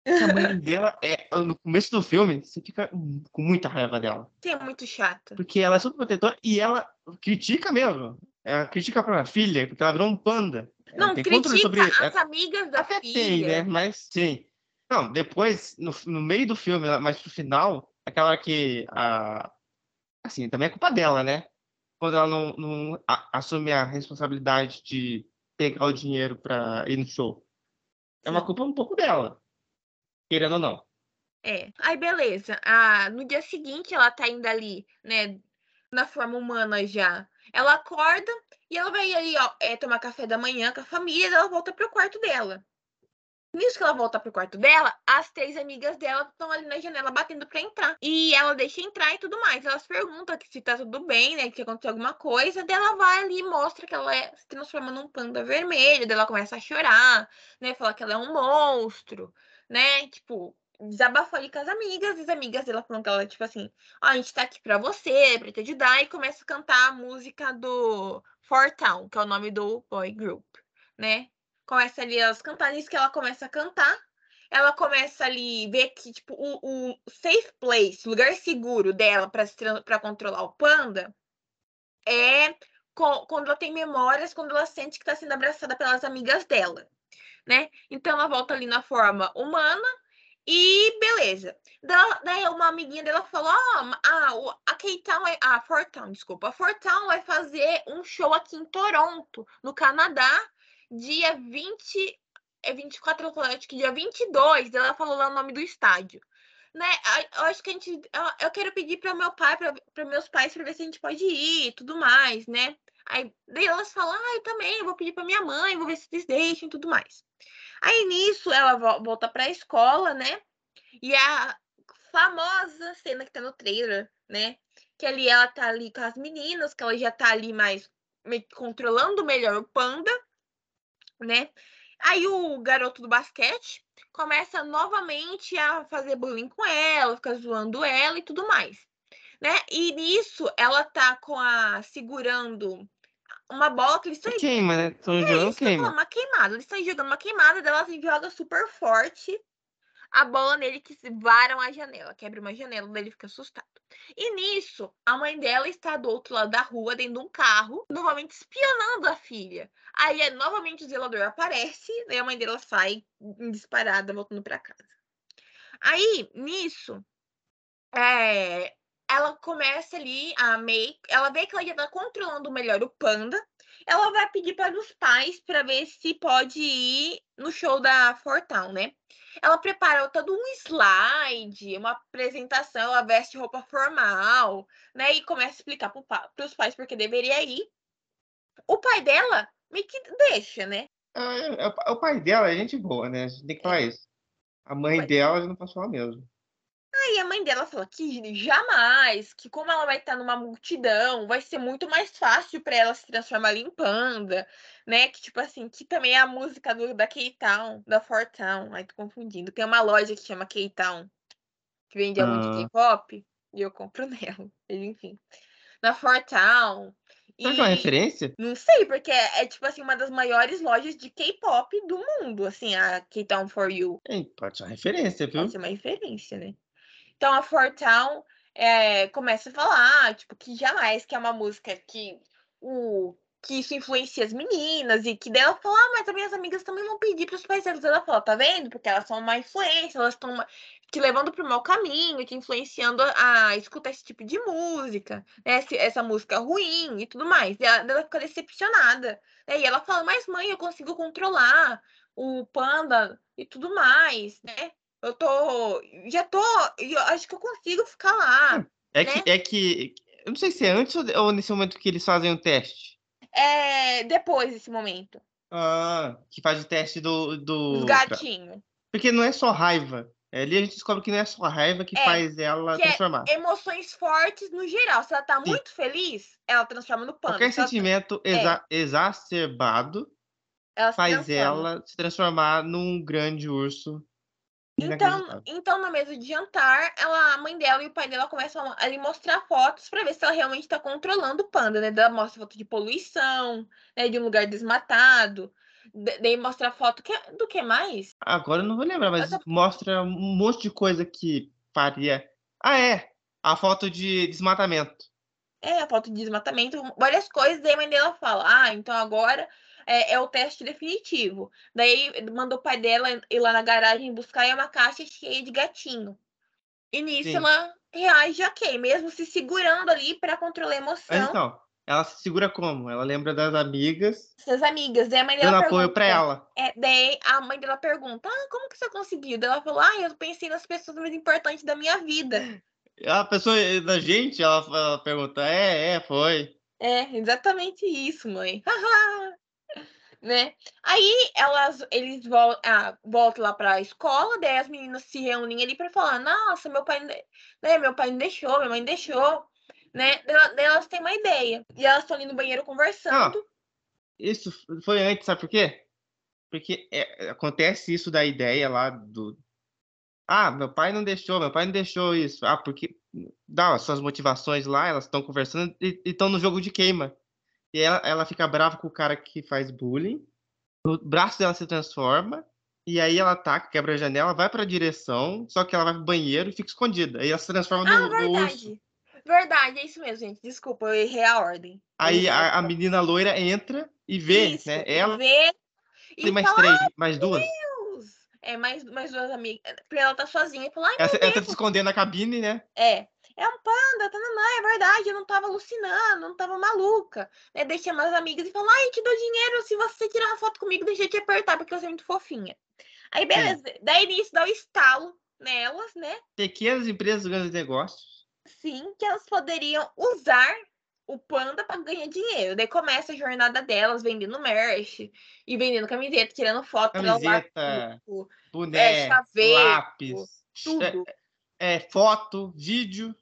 A mãe dela é. No começo do filme, você fica com muita raiva dela. Sim, é muito chata. Porque ela é super protetora e ela critica mesmo. Ela critica pra filha, porque ela virou um panda. Não, tem critica sobre... as amigas da Até filha. Tem, né? Mas sim. Não, depois, no, no meio do filme, mas no final, aquela que. A... Assim, também é culpa dela, né? Quando ela não, não a, assume a responsabilidade de pegar o dinheiro para ir no show. É uma culpa um pouco dela. Querendo ou não. É. Aí, beleza. Ah, no dia seguinte, ela tá indo ali, né? Na forma humana já. Ela acorda, e ela vai ali, ó, é, tomar café da manhã com a família, e ela volta pro quarto dela. Nisso que ela volta pro quarto dela, as três amigas dela estão ali na janela batendo pra entrar. E ela deixa entrar e tudo mais. Elas perguntam se tá tudo bem, né? Que aconteceu alguma coisa. Daí ela vai ali e mostra que ela é, se transforma num panda vermelho. Daí ela começa a chorar, né? Fala que ela é um monstro, né? Tipo, desabafou ali com as amigas, as amigas dela falando que ela, tipo assim, ó, a gente tá aqui pra você, pra te ajudar, e começa a cantar a música do For Town, que é o nome do boy group, né? Começa ali elas cantarem, isso que ela começa a cantar, ela começa ali ver que, tipo, o, o safe place, lugar seguro dela para controlar o panda, é quando ela tem memórias, quando ela sente que está sendo abraçada pelas amigas dela, né? Então ela volta ali na forma humana, e beleza. Daí uma amiguinha dela falou: ah, a, a K-Town, a Fortown, desculpa, a Fortown vai fazer um show aqui em Toronto, no Canadá, dia 20, é 24, acho que dia 22. Ela falou lá o nome do estádio. Né? Eu acho que a gente. Eu quero pedir para meu pai, para meus pais, para ver se a gente pode ir e tudo mais, né? Aí daí elas falam: ah, eu também, eu vou pedir para minha mãe, vou ver se eles deixam e tudo mais. Aí nisso ela volta para a escola, né? E a famosa cena que tá no trailer, né? Que ali ela tá ali com as meninas, que ela já tá ali mais controlando melhor o panda, né? Aí o garoto do basquete começa novamente a fazer bullying com ela, fica zoando ela e tudo mais, né? E nisso ela tá com a segurando uma bola que eles estão queima, né? Estão é, jogando queima. Uma queimada. Eles estão jogando uma queimada, dela se joga super forte a bola nele que varam a janela, quebra uma janela, ele fica assustado. E nisso, a mãe dela está do outro lado da rua, dentro de um carro, novamente espionando a filha. Aí, é, novamente, o zelador aparece, daí a mãe dela sai disparada, voltando para casa. Aí, nisso, é, ela começa ali a meio. Ela vê que ela já tá controlando melhor o panda. Ela vai pedir para os pais para ver se pode ir no show da Fortown, né? Ela prepara todo um slide, uma apresentação, ela veste roupa formal, né? E começa a explicar para os pais porque deveria ir. O pai dela meio que deixa, né? É, o pai dela é gente boa, né? A gente tem que falar é. isso. A mãe dela já não passou a mesmo. Aí a mãe dela fala que jamais, que como ela vai estar numa multidão, vai ser muito mais fácil para ela se transformar em panda, né? Que tipo assim, que também é a música do, da K-Town, da Fortown, aí tô confundindo. Tem uma loja que chama K-Town, que vende ah. muito K-pop, e eu compro nela, enfim. Na Fortown. Será que é uma referência? Não sei, porque é, é, tipo assim, uma das maiores lojas de K-pop do mundo, assim, a K-Town for You. É, pode ser uma referência, viu? Pode ser uma referência, né? Então a Fortown é, começa a falar, tipo, que jamais que é uma música que o que isso influencia as meninas e que dela fala, ah, mas as minhas amigas também vão pedir para os delas. Ela fala, tá vendo? Porque elas são uma influência, elas estão te levando para o mau caminho, te influenciando a escutar esse tipo de música, né? essa música ruim e tudo mais. E ela, ela fica decepcionada. Né? E ela fala, mas mãe, eu consigo controlar o panda e tudo mais, né? Eu tô. Já tô. Eu acho que eu consigo ficar lá. É, né? que, é que. Eu não sei se é antes ou nesse momento que eles fazem o teste. É depois desse momento. Ah, que faz o teste do. do... Os gatinhos. Porque não é só raiva. Ali a gente descobre que não é só raiva que é, faz ela que é transformar. É emoções fortes no geral. Se ela tá Sim. muito feliz, ela transforma no pano. Qualquer sentimento tá... exa é. exacerbado ela faz ela se transformar num grande urso então, então, na mesa de jantar, ela, a mãe dela e o pai dela começam a lhe mostrar fotos para ver se ela realmente está controlando o panda, né? Ela mostra foto de poluição, né? De um lugar desmatado. Daí mostra foto que, do que mais? Agora eu não vou lembrar, mas mostra um monte de coisa que faria. Ah, é! A foto de desmatamento. É, a foto de desmatamento, várias coisas. Daí a mãe dela fala: Ah, então agora é, é, o teste definitivo. Daí mandou o pai dela ir lá na garagem buscar e é uma caixa cheia de gatinho. E nisso Sim. ela reage ok, mesmo se segurando ali para controlar a emoção. Mas então, ela se segura como? Ela lembra das amigas. Das amigas. Daí a mãe dela dando apoio pra ela. É, daí a mãe dela pergunta: ah, como que você conseguiu? Daí ela falou: ah, eu pensei nas pessoas mais importantes da minha vida. A pessoa da gente, ela, ela pergunta: é, é, foi. É, exatamente isso, mãe. né? Aí elas, eles voltam, ah, voltam lá para a escola, daí as meninas se reúnem ali para falar: Nossa, meu pai, né? Meu pai não deixou, minha mãe deixou, né? Daí elas têm uma ideia e elas estão ali no banheiro conversando. Ah, isso foi antes, sabe por quê? Porque é, acontece isso da ideia lá do. Ah, meu pai não deixou, meu pai não deixou isso. Ah, porque dá as suas motivações lá, elas estão conversando e estão no jogo de queima. E ela, ela fica brava com o cara que faz bullying. O braço dela se transforma. E aí ela ataca, quebra a janela, vai pra direção, só que ela vai pro banheiro e fica escondida. Aí ela se transforma no, ah, verdade. no urso. Verdade, é isso mesmo, gente. Desculpa, eu errei a ordem. Aí a, a, menina loira entra e vê, isso, né? Ela. Vê. Tem mais fala, três, mais duas. Deus! É, mais, mais duas amigas. Porque ela tá sozinha e fala, ai, ela, ela tá se escondendo na cabine, né? É é um panda, tá, não, é verdade, eu não tava alucinando, não tava maluca. Né? Deixei minhas amigas e falou, ai, te dou dinheiro se você tirar uma foto comigo, deixa eu te apertar, porque você é muito fofinha. Aí, beleza, Sim. daí nisso dá o estalo nelas, né? Pequenas empresas, grandes negócios. Sim, que elas poderiam usar o panda para ganhar dinheiro. Daí começa a jornada delas vendendo merch e vendendo camiseta, tirando foto. Camiseta, boné, é, chaveiro, lápis, tudo. É, é, foto, vídeo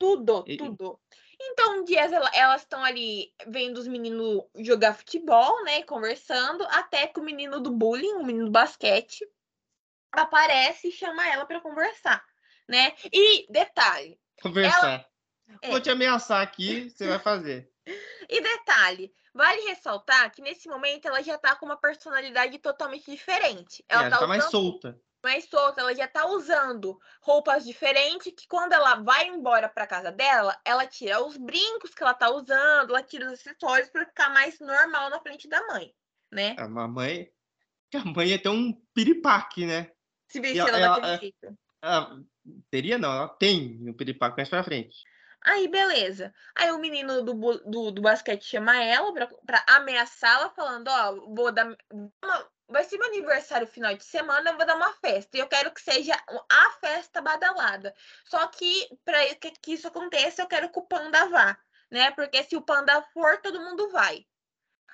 tudo, e... tudo. Então, um dia ela- elas estão ali vendo os meninos jogar futebol, né? Conversando, até que o menino do bullying, o menino do basquete, aparece e chama ela para conversar, né? E detalhe, Conversar. É. Vou te ameaçar aqui, você vai fazer. E detalhe, vale ressaltar que nesse momento ela já tá com uma personalidade totalmente diferente. Ela Ela tá, tá mais solta. Mais solta, ela já tá usando roupas diferentes que quando ela vai embora pra casa dela, ela tira os brincos que ela tá usando, ela tira os acessórios pra ficar mais normal na frente da mãe, né? A mãe. que A mãe ia ter um piripaque, né? Se vestir ela- ela daquele é- jeito. Ela teria, não, ela tem um piripaque mais pra frente. Aí, beleza. Aí o menino do, do, do basquete chama ela pra, pra ameaçá-la, falando, ó, vou dar. Vai ser meu aniversário final de semana, eu vou dar uma festa. E eu quero que seja a festa badalada. Só que, para que, isso aconteça, eu quero que o panda vá. Né? Porque se o panda for, todo mundo vai.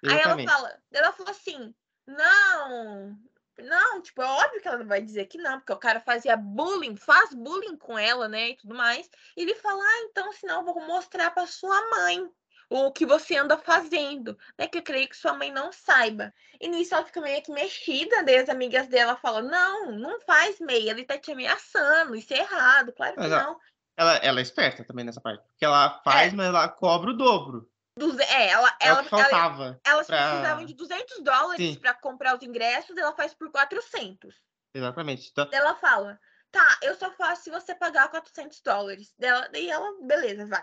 Aí ela fala, ela falou assim, não, não, tipo, é óbvio que ela não vai dizer que não, porque o cara fazia bullying, faz bullying com ela, né, e tudo mais. E ele fala, ah, então, senão eu vou mostrar pra sua mãe o que você anda fazendo, né, que eu creio que sua mãe não saiba. E nisso ela fica meio que mexida, daí as amigas dela falam, não, não faz meia, ele tá te ameaçando, isso é errado, claro que Mas, não. Ela, ela é esperta também nessa parte. Porque ela faz, É. mas ela cobra o dobro. Duze- É, ela, É ela, que ela, faltava. elas pra- precisavam de 200 dólares para comprar os ingressos, ela faz por 400. Exatamente. Então, Ela fala, tá, eu só faço se você pagar 400 dólares. Dela, daí ela, beleza, vai.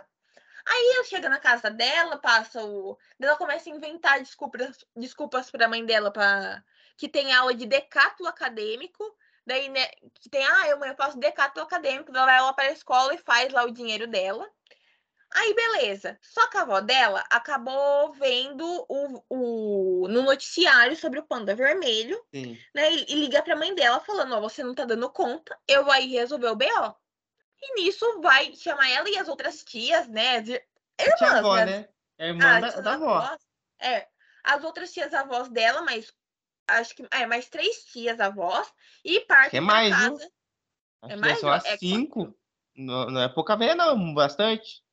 Aí ela chega na casa dela, passa o. Ela começa a inventar desculpas, desculpas pra mãe dela para que tem aula de decátulo acadêmico. Daí, né, que tem, ah, eu, mãe, eu faço decátulo acadêmico, ela vai lá para a escola e faz lá o dinheiro dela. Aí, beleza. Só que a avó dela acabou vendo o, o, no noticiário sobre o panda vermelho sim. né, e e liga pra mãe dela falando, ó, você não tá dando conta, eu vou aí resolver o BO. E nisso vai chamar ela e as outras tias, né, as ir- A tia irmãs, avó, né, né? É a irmã da, tias da avó. É, as outras tias avós dela, mas acho que, é, mais três tias avós, e parte Que é da mais, viu? casa. Acho É mais, umas é cinco. Não, não é pouca velha, não. Bastante.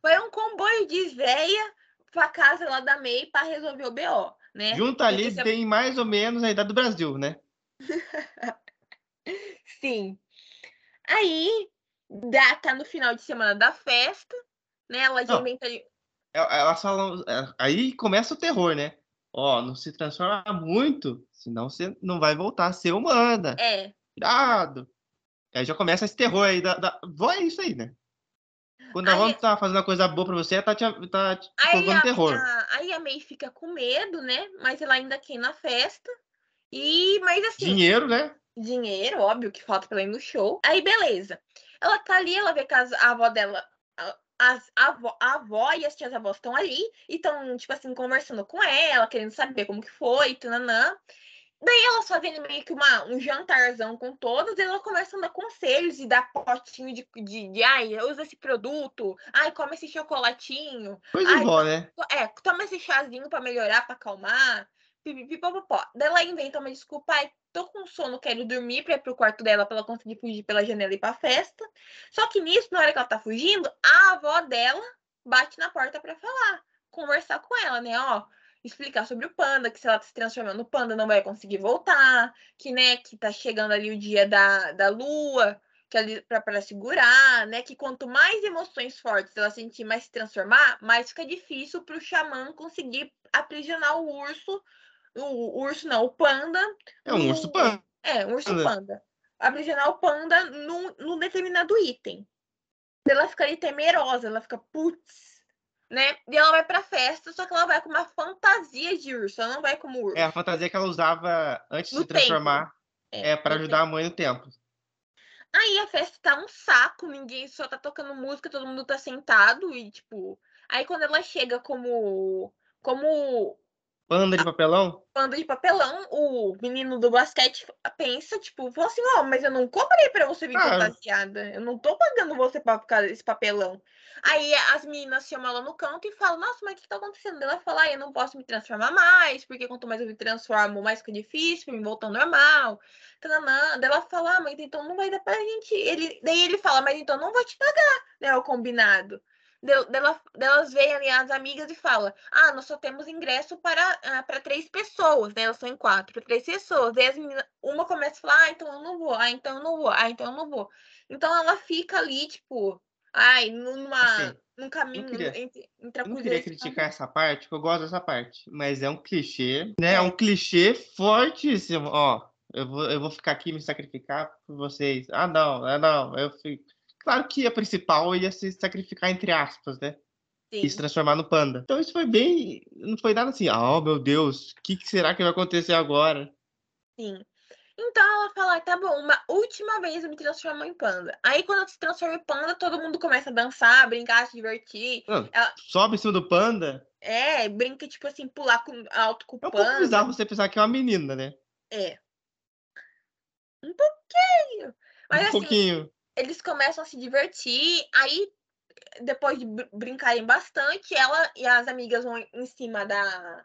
Foi um comboio de véia pra casa lá da MEI pra resolver o BO, né? Junta ali, Porque tem mais ou menos a idade do Brasil, né? Sim. Aí, dá, tá no final de semana da festa, né? Ela já Não. inventa de- É- Elas falam. é, Aí começa o terror, né? Ó, não se transforma muito, senão você não vai voltar a ser humana. É, Cuidado! Aí já começa esse terror aí da. da... É isso aí, né? Quando a Aí- avó tá fazendo uma coisa boa pra você, ela tá te, tá te Aí a, terror. a- aí a May fica com medo, né? Mas ela ainda quer na festa. E, mas assim, Dinheiro, né? dinheiro, óbvio, que falta pra ela ir no show. Aí, beleza. Ela tá ali, ela vê que as- a avó dela. a- As, a, avó, a avó e as tias avós estão ali e estão, tipo assim, conversando com ela, querendo saber como que foi, tananã. Daí elas fazendo meio que uma, um jantarzão com todas, e ela começa a dar conselhos e dar potinho de, de, de ai, usa esse produto, ai, come esse chocolatinho, Coisa de Ai, vó, né? é, toma esse chazinho pra melhorar, pra acalmar. Pipipipopopó. Daí ela inventa uma desculpa. Ai, tô com sono, quero dormir pra ir pro quarto dela pra ela conseguir fugir pela janela e ir pra festa. Só que nisso, na hora que ela tá fugindo, a avó dela bate na porta pra falar, conversar com ela, né? Ó, explicar sobre o panda, que se ela se transformar no panda não vai conseguir voltar, que, né, que tá chegando ali o dia da, da lua, que ali pra segurar, né? Que quanto mais emoções fortes ela sentir, mais se transformar, mais fica difícil pro xamã conseguir aprisionar o urso. O, urso não, o panda. É um no- urso panda. É, um urso Panda. panda. Aprisionar o panda num, num determinado item. Ela fica ali temerosa, ela fica, putz, né? E ela vai pra festa, só que ela vai com uma fantasia de urso, ela não vai como urso. É a fantasia que ela usava antes de No se transformar. É, para no ajudar a mãe no templo. Aí a festa tá um saco, ninguém só tá tocando música, todo mundo tá sentado e tipo. Aí quando ela chega como como Panda de papelão? panda de papelão, o menino do basquete pensa, tipo, fala assim, ó, mas eu não cobrei pra você vir Ah, fantasiada. Eu não tô pagando você pra ficar esse papelão. Aí as meninas chamam ela no canto e falam, nossa, mas o que tá acontecendo? Ela fala, ah, eu não posso me transformar mais, porque quanto mais eu me transformo, mais fica difícil pra me voltar ao normal. Tananã. Daí ela fala, ah, mas então não vai dar pra gente. Ele... Daí ele fala, mas então não vou te pagar, né? O combinado. De- dela- delas veem ali as amigas e fala: Ah, nós só temos ingresso para, ah, para três pessoas, né? Elas são em quatro, para três pessoas. Daí as meninas, uma começa a falar: Ah, então eu não vou, ah, então eu não vou, ah, então eu não vou. Então ela fica ali, tipo, ai, numa, Assim, num caminho queria- entre, entre a Eu não queria e criticar essa parte, porque eu gosto dessa parte. Mas é um clichê, né? É É. um clichê fortíssimo. Ó, eu vou, eu vou ficar aqui me sacrificar por vocês. Ah, não, ah, não. Eu fico... Claro que a principal ia se sacrificar, entre aspas, né? E se Sim, transformar no panda. Então isso foi bem. Não foi nada assim, oh meu Deus, o que, que será que vai acontecer agora? sim. Então ela fala, tá bom, uma última vez eu me transformo em panda. Aí quando ela se transforma em panda, todo mundo começa a dançar, brincar, se divertir. Não, Ela- sobe em cima do panda. É, brinca, tipo assim, pular com, alto com o É um pouco panda. bizarro você pensar que é uma menina, né? É. Um pouquinho. Mas um assim, pouquinho. Eles começam a se divertir, aí depois de br- brincarem bastante, ela e as amigas vão em cima da,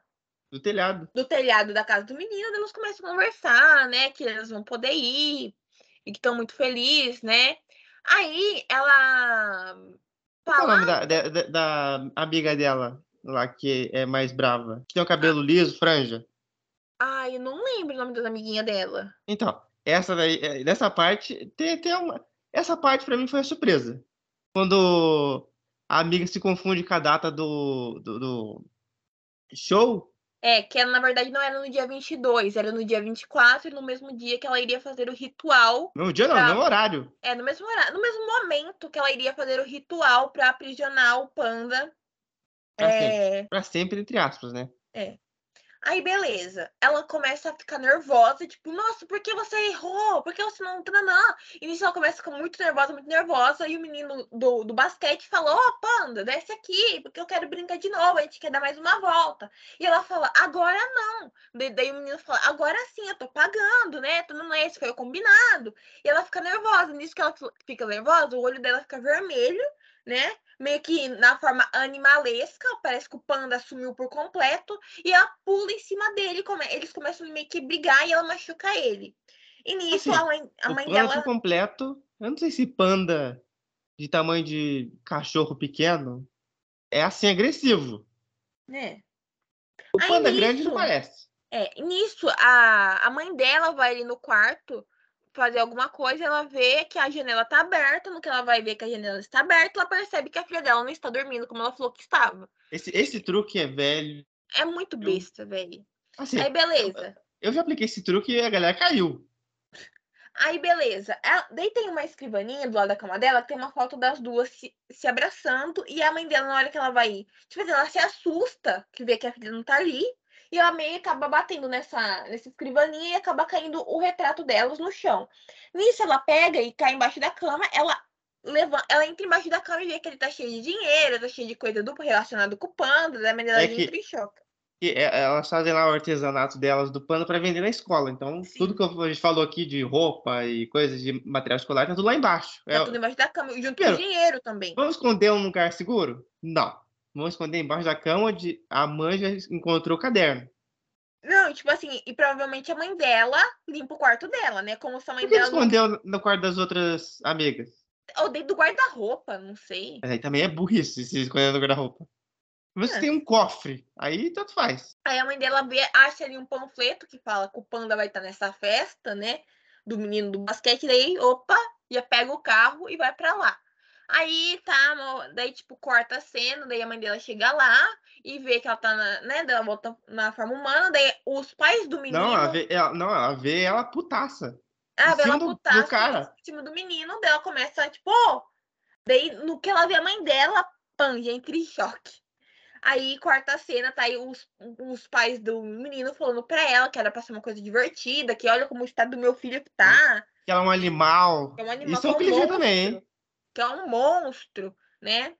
Do telhado. do telhado da casa do menino, elas começam a conversar, né? Que elas vão poder ir e que estão muito felizes, né? Aí ela Qual é o fala, nome da, da, da- amiga dela lá que é mais brava? Que tem o cabelo liso, franja? ai, eu não lembro o nome das amiguinhas dela. Então, essa daí, é, dessa parte, tem, tem uma. Essa parte pra mim foi a surpresa. Quando a amiga se confunde com a data do, do, do show. É, que ela, na verdade não era no dia 22, era no dia 24, no mesmo dia que ela iria fazer o ritual No dia não, Tá. no mesmo horário. É, no mesmo horário, no mesmo momento que ela iria fazer o ritual para aprisionar o panda. Pra É, Pra sempre, entre aspas, né? Aí, beleza. Ela começa a ficar nervosa, tipo, nossa, por que você errou? Por que você não. Tananã? E nisso ela começa a ficar muito nervosa, muito nervosa. E o menino do, do basquete falou: Ô, panda, desce aqui, porque eu quero brincar de novo. A gente quer dar mais uma volta. E ela fala: agora não. Da- Daí o menino fala: agora sim, eu tô pagando, né? Tananã, esse foi o combinado. E ela fica nervosa. Nisso que ela fica nervosa, o olho dela fica vermelho, né? Meio que na forma animalesca, parece que o panda sumiu por completo e ela pula em cima dele, come- eles começam meio que brigar e ela machuca ele. E nisso Assim, a mãe, a o mãe panda dela. por completo. Eu não sei se panda de tamanho de cachorro pequeno é assim agressivo. né? O Aí panda grande nisso- não parece. É, nisso a, a mãe dela vai ali no quarto fazer alguma coisa, ela vê que a janela tá aberta, no que ela vai ver que a janela está aberta, ela percebe que a filha dela não está dormindo como ela falou que estava. Esse, esse truque é velho. É muito besta, velho. Assim, Aí beleza. eu já apliquei esse truque e a galera caiu. Aí, beleza. Ela, daí tem uma escrivaninha do lado da cama dela tem uma foto das duas se, se abraçando. E a mãe dela, na hora que ela vai. Tipo assim, ela se assusta que vê que a filha não tá ali. E ela meio que acaba batendo nessa, nessa escrivaninha e acaba caindo o retrato delas no chão. Nisso, ela pega e cai embaixo da cama. Ela levanta, ela entra embaixo da cama e vê que ele tá cheio de dinheiro, tá cheio de coisa do relacionado com o panda. Da maneira É que- entra em choque. E é- elas fazem lá o artesanato delas do pano para vender na escola. Então, Sim. tudo que a gente falou aqui de roupa e coisas de material escolar tá tudo lá embaixo. É- Tá tudo embaixo da cama, junto com Primeiro, o dinheiro também. Vamos esconder um lugar seguro? Não. Vamos esconder embaixo da cama onde a mãe já encontrou o caderno. Não, tipo assim, e provavelmente a mãe dela limpa o quarto dela, né? Como se a mãe Por que dela. escondeu no quarto das outras amigas? Ou dentro do guarda-roupa, não sei. Mas aí também é burrice se esconder no guarda-roupa. Você É. tem um cofre, aí tanto faz. Aí a mãe dela vê, acha ali um panfleto que fala que o panda vai estar nessa festa, né? Do menino do basquete, daí, opa, já pega o carro e vai pra lá. Aí tá, daí tipo, corta a cena, daí a mãe dela chega lá e vê que ela tá, na, né? Daí ela volta na forma humana, daí os pais do menino. Não, ela vê ela, não, ela vê ela putaça. Ah, vê ela do- do putaça cara. em cima do menino, daí ela começa, tipo, "Ô!" daí no que ela vê a mãe dela, já entra em choque. Aí corta a cena, tá aí os, os pais do menino falando pra ela que era pra ser uma coisa divertida, que olha como o estado do meu filho tá, Que ela é um animal. é um animal, Isso é um clichê também, hein? Que é um monstro, né?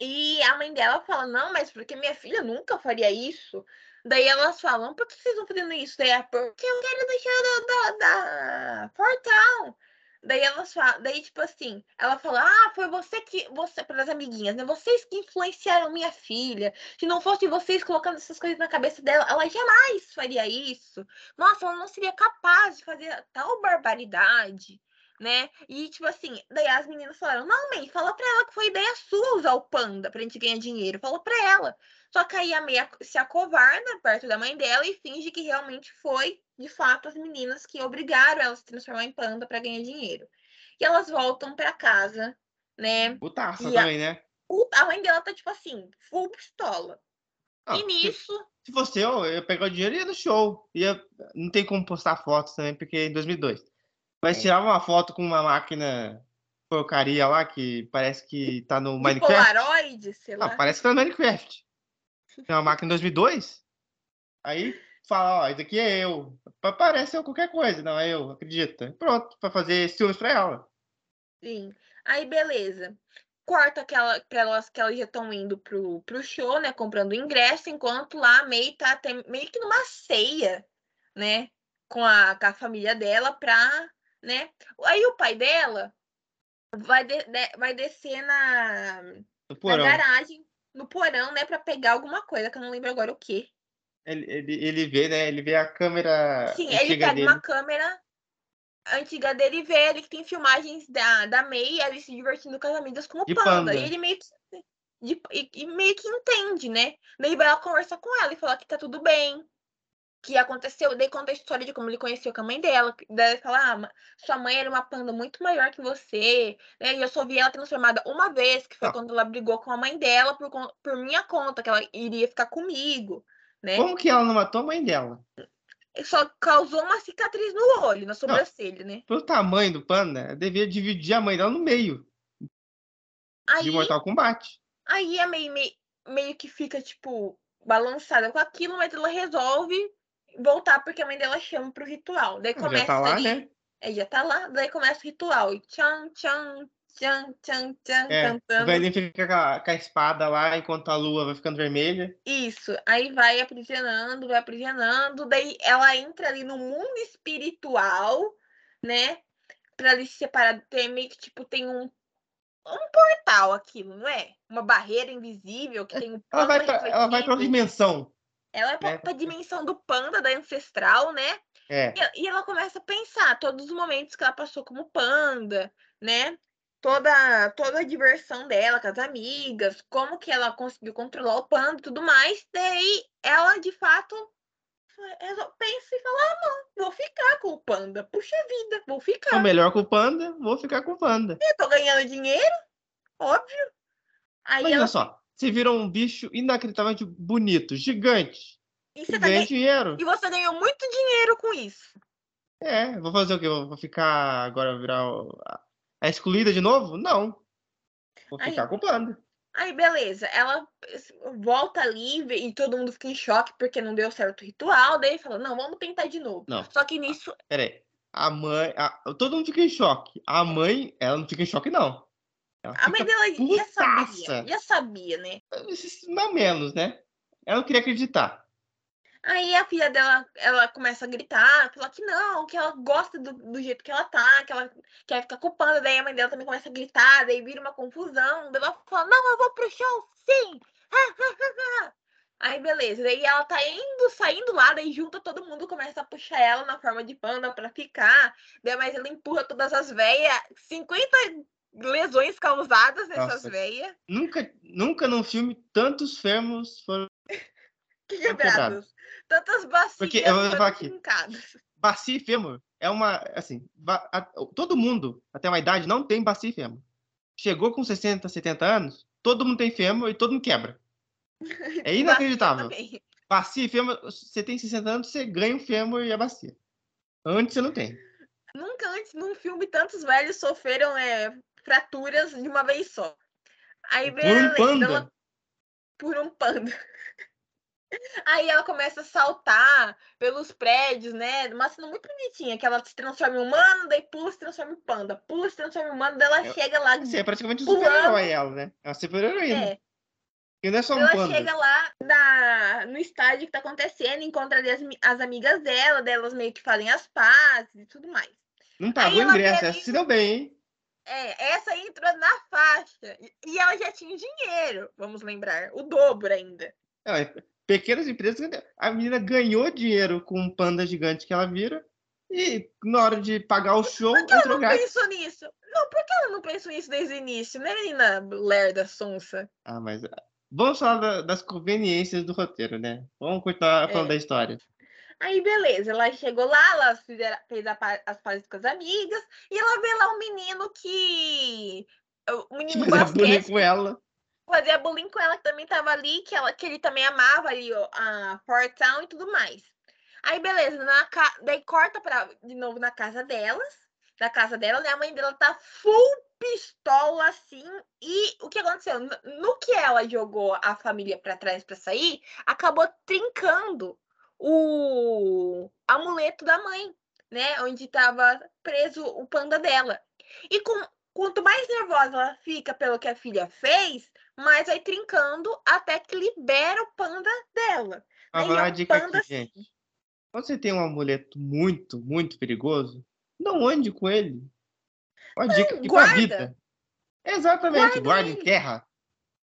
E a mãe dela fala, não, mas porque minha filha nunca faria isso. Daí elas falam, por que vocês estão fazendo isso? Daí é porque eu quero deixar da, da, da. Daí elas falam, daí tipo assim, ela fala, ah, foi você que, você, para as amiguinhas, né? Vocês que influenciaram minha filha. Se não fosse vocês colocando essas coisas na cabeça dela, ela jamais faria isso. Nossa, ela não seria capaz de fazer tal barbaridade. Né? E, tipo assim, daí as meninas falaram: Não, mãe, fala pra ela que foi ideia sua usar o panda pra gente ganhar dinheiro. Fala pra ela. Só que aí a meia se acovarda perto da mãe dela e finge que realmente foi, de fato, as meninas que obrigaram ela a se transformar em panda para ganhar dinheiro. E elas voltam para casa, né? Putaça E a- também, né? A mãe dela tá, tipo assim, full pistola. Ah, e se- nisso, Se fosse eu, eu ia pegar o dinheiro e ia no show. Ia... Não tem como postar fotos também, porque é em 2002. Mas É. tirava uma foto com uma máquina porcaria lá, que parece que tá no Minecraft. Polaroid, sei lá. Ah, parece que tá no Minecraft. Tem uma máquina em 2002. Aí fala, ó, isso aqui é eu. Pa- Parece eu qualquer coisa. Não, é eu, acredita. Pronto, pra fazer filmes pra ela. Sim. Aí, beleza. Corta aquela, pra elas que elas já estão indo pro, pro show, né? Comprando ingresso, enquanto lá a May tá até, meio que numa ceia, né? Com a, com a família dela pra, né? Aí o pai dela vai, de- de- vai descer na, na garagem, no porão, né? Pra pegar alguma coisa, que eu não lembro agora o quê. Ele, ele, ele vê, né? Ele vê a câmera Sim, ele antiga pega dele. uma câmera antiga dele e vê ali que tem filmagens da, da May ali se divertindo com as amigas com o De panda. panda. E ele meio que, de- e, e meio que entende, né? Daí vai lá conversar com ela e falar que tá tudo bem. Que aconteceu, daí conta a história de como ele conheceu com a mãe dela. Daí fala, ah, sua mãe era uma panda muito maior que você, né? E eu só vi ela transformada uma vez, que foi Ah. quando ela brigou com a mãe dela por, por minha conta, que ela iria ficar comigo, né? Como que ela não matou a mãe dela? Só causou uma cicatriz no olho, na sobrancelha, né? Pelo tamanho do panda, devia dividir a mãe dela no meio Aí, de Mortal Kombat. aí a meio, meio, meio que fica, tipo, balançada com aquilo, mas ela resolve voltar porque a mãe dela chama pro ritual. Daí começa Já tá lá, ali, né? é, já tá lá, daí começa o ritual. E tchan, tchan, tchan, tchan, tchan, É, o cantando. velhinho fica com a, com a espada lá, enquanto a lua vai ficando vermelha. Isso. Aí vai aprisionando, vai aprisionando. Daí ela entra ali no mundo espiritual, né? Pra ali se separar. Tem meio que, tipo, tem um, um portal aquilo, não é? Uma barreira invisível que tem um Ela vai pra, ela vai pra outra dimensão. Ela é pra, né? pra dimensão do panda, da ancestral, né? É. E, e ela começa a pensar todos os momentos que ela passou como panda, né? Toda, toda a diversão dela com as amigas, como que ela conseguiu controlar o panda e tudo mais. Daí ela, de fato, pensa e fala: ah, não, vou ficar com o panda. Puxa vida, vou ficar. melhor com o panda, vou ficar com o panda. Eu tô ganhando dinheiro, óbvio. Aí Imagina ela. só, você virou um bicho inacreditavelmente bonito, gigante. E você, tá ganha ganha- dinheiro. e você ganhou muito dinheiro com isso. É, vou fazer o quê? Vou ficar agora virar a excluída de novo? Não. Vou Aí- ficar com o panda. Aí, beleza, ela volta ali e todo mundo fica em choque porque não deu certo o ritual. Daí fala: não, vamos tentar de novo. Não. Só que nisso, Pera aí. A mãe. a- todo mundo fica em choque. A mãe, ela não fica em choque, não. Ela a mãe dela já sabia, putaça. já sabia, né? Não menos, né? Ela não queria acreditar. Aí a filha dela, ela começa a gritar, falar que não, que ela gosta do, do jeito que ela tá, que ela quer ficar culpando. Daí a mãe dela também começa a gritar, daí vira uma confusão. Daí ela fala, não, eu vou pro show, sim! Aí beleza, daí ela tá indo, saindo lá, daí junta todo mundo, começa a puxar ela na forma de panda pra ficar. Daí mas ela empurra todas as veias, 50 lesões causadas nessas Nossa. veias Nunca, nunca num filme tantos fermos foram. quebradas. Tantas bacias Porque eu vou falar aqui. fincadas. Bacia e fêmur é uma. Assim, a- todo mundo, até uma idade, não tem bacia e fêmur. Chegou com 60, 70 anos, todo mundo tem fêmur e todo mundo quebra. É inacreditável. Bacia. Bacia e fêmur, você tem 60 anos, você ganha o fêmur e a bacia. Antes você não tem. Nunca antes num filme tantos velhos sofreram é, fraturas de uma vez só. Aí Por um panda. ela- por um panda. Aí ela começa a saltar pelos prédios, né? Uma cena muito bonitinha, que ela se transforma em humano, daí pula, se transforma em panda. Pula, se transforma em humano, daí ela Eu- chega lá. Você é praticamente um super-herói, ela, né? É uma super-heroína. É, E não é só um ela panda. chega lá na, no estádio que tá acontecendo, encontra ali as, as amigas dela, delas meio que fazem as pazes e tudo mais. Não pagou o ingresso, essa se deu bem, hein? É, essa entrou na faixa. E- ela já tinha dinheiro, vamos lembrar. O dobro ainda. É pequenas empresas. A menina ganhou dinheiro com um panda gigante que ela vira E na hora de pagar o show, Por que ela não pensou nisso? Não, por que ela não pensou nisso desde o início, né, menina lerda sonsa? Ah, mas vamos falar da- das conveniências do roteiro, né? Vamos continuar falando É. da história. Aí, beleza, ela chegou lá, ela fez a as pazes com as amigas, e ela vê lá um menino que. O menino Fazer bullying com ela. fazia bullying com ela, que também tava ali, que, ela, que ele também amava ali ó, a Fort Town e tudo mais. Aí, beleza, na, daí corta pra, de novo na casa delas, na casa dela, né? A mãe dela tá full pistola assim. E o que aconteceu? No, no que ela jogou a família pra trás pra sair, acabou trincando o amuleto da mãe, né? Onde tava preso o panda dela. E com, quanto mais nervosa ela fica pelo que a filha fez, mais vai trincando até que libera o panda dela. Dar ó, uma dica panda aqui, gente. Quando você tem um amuleto muito, muito perigoso, não ande com ele. Uma dica aqui pra vida. Exatamente, Guarda enterra.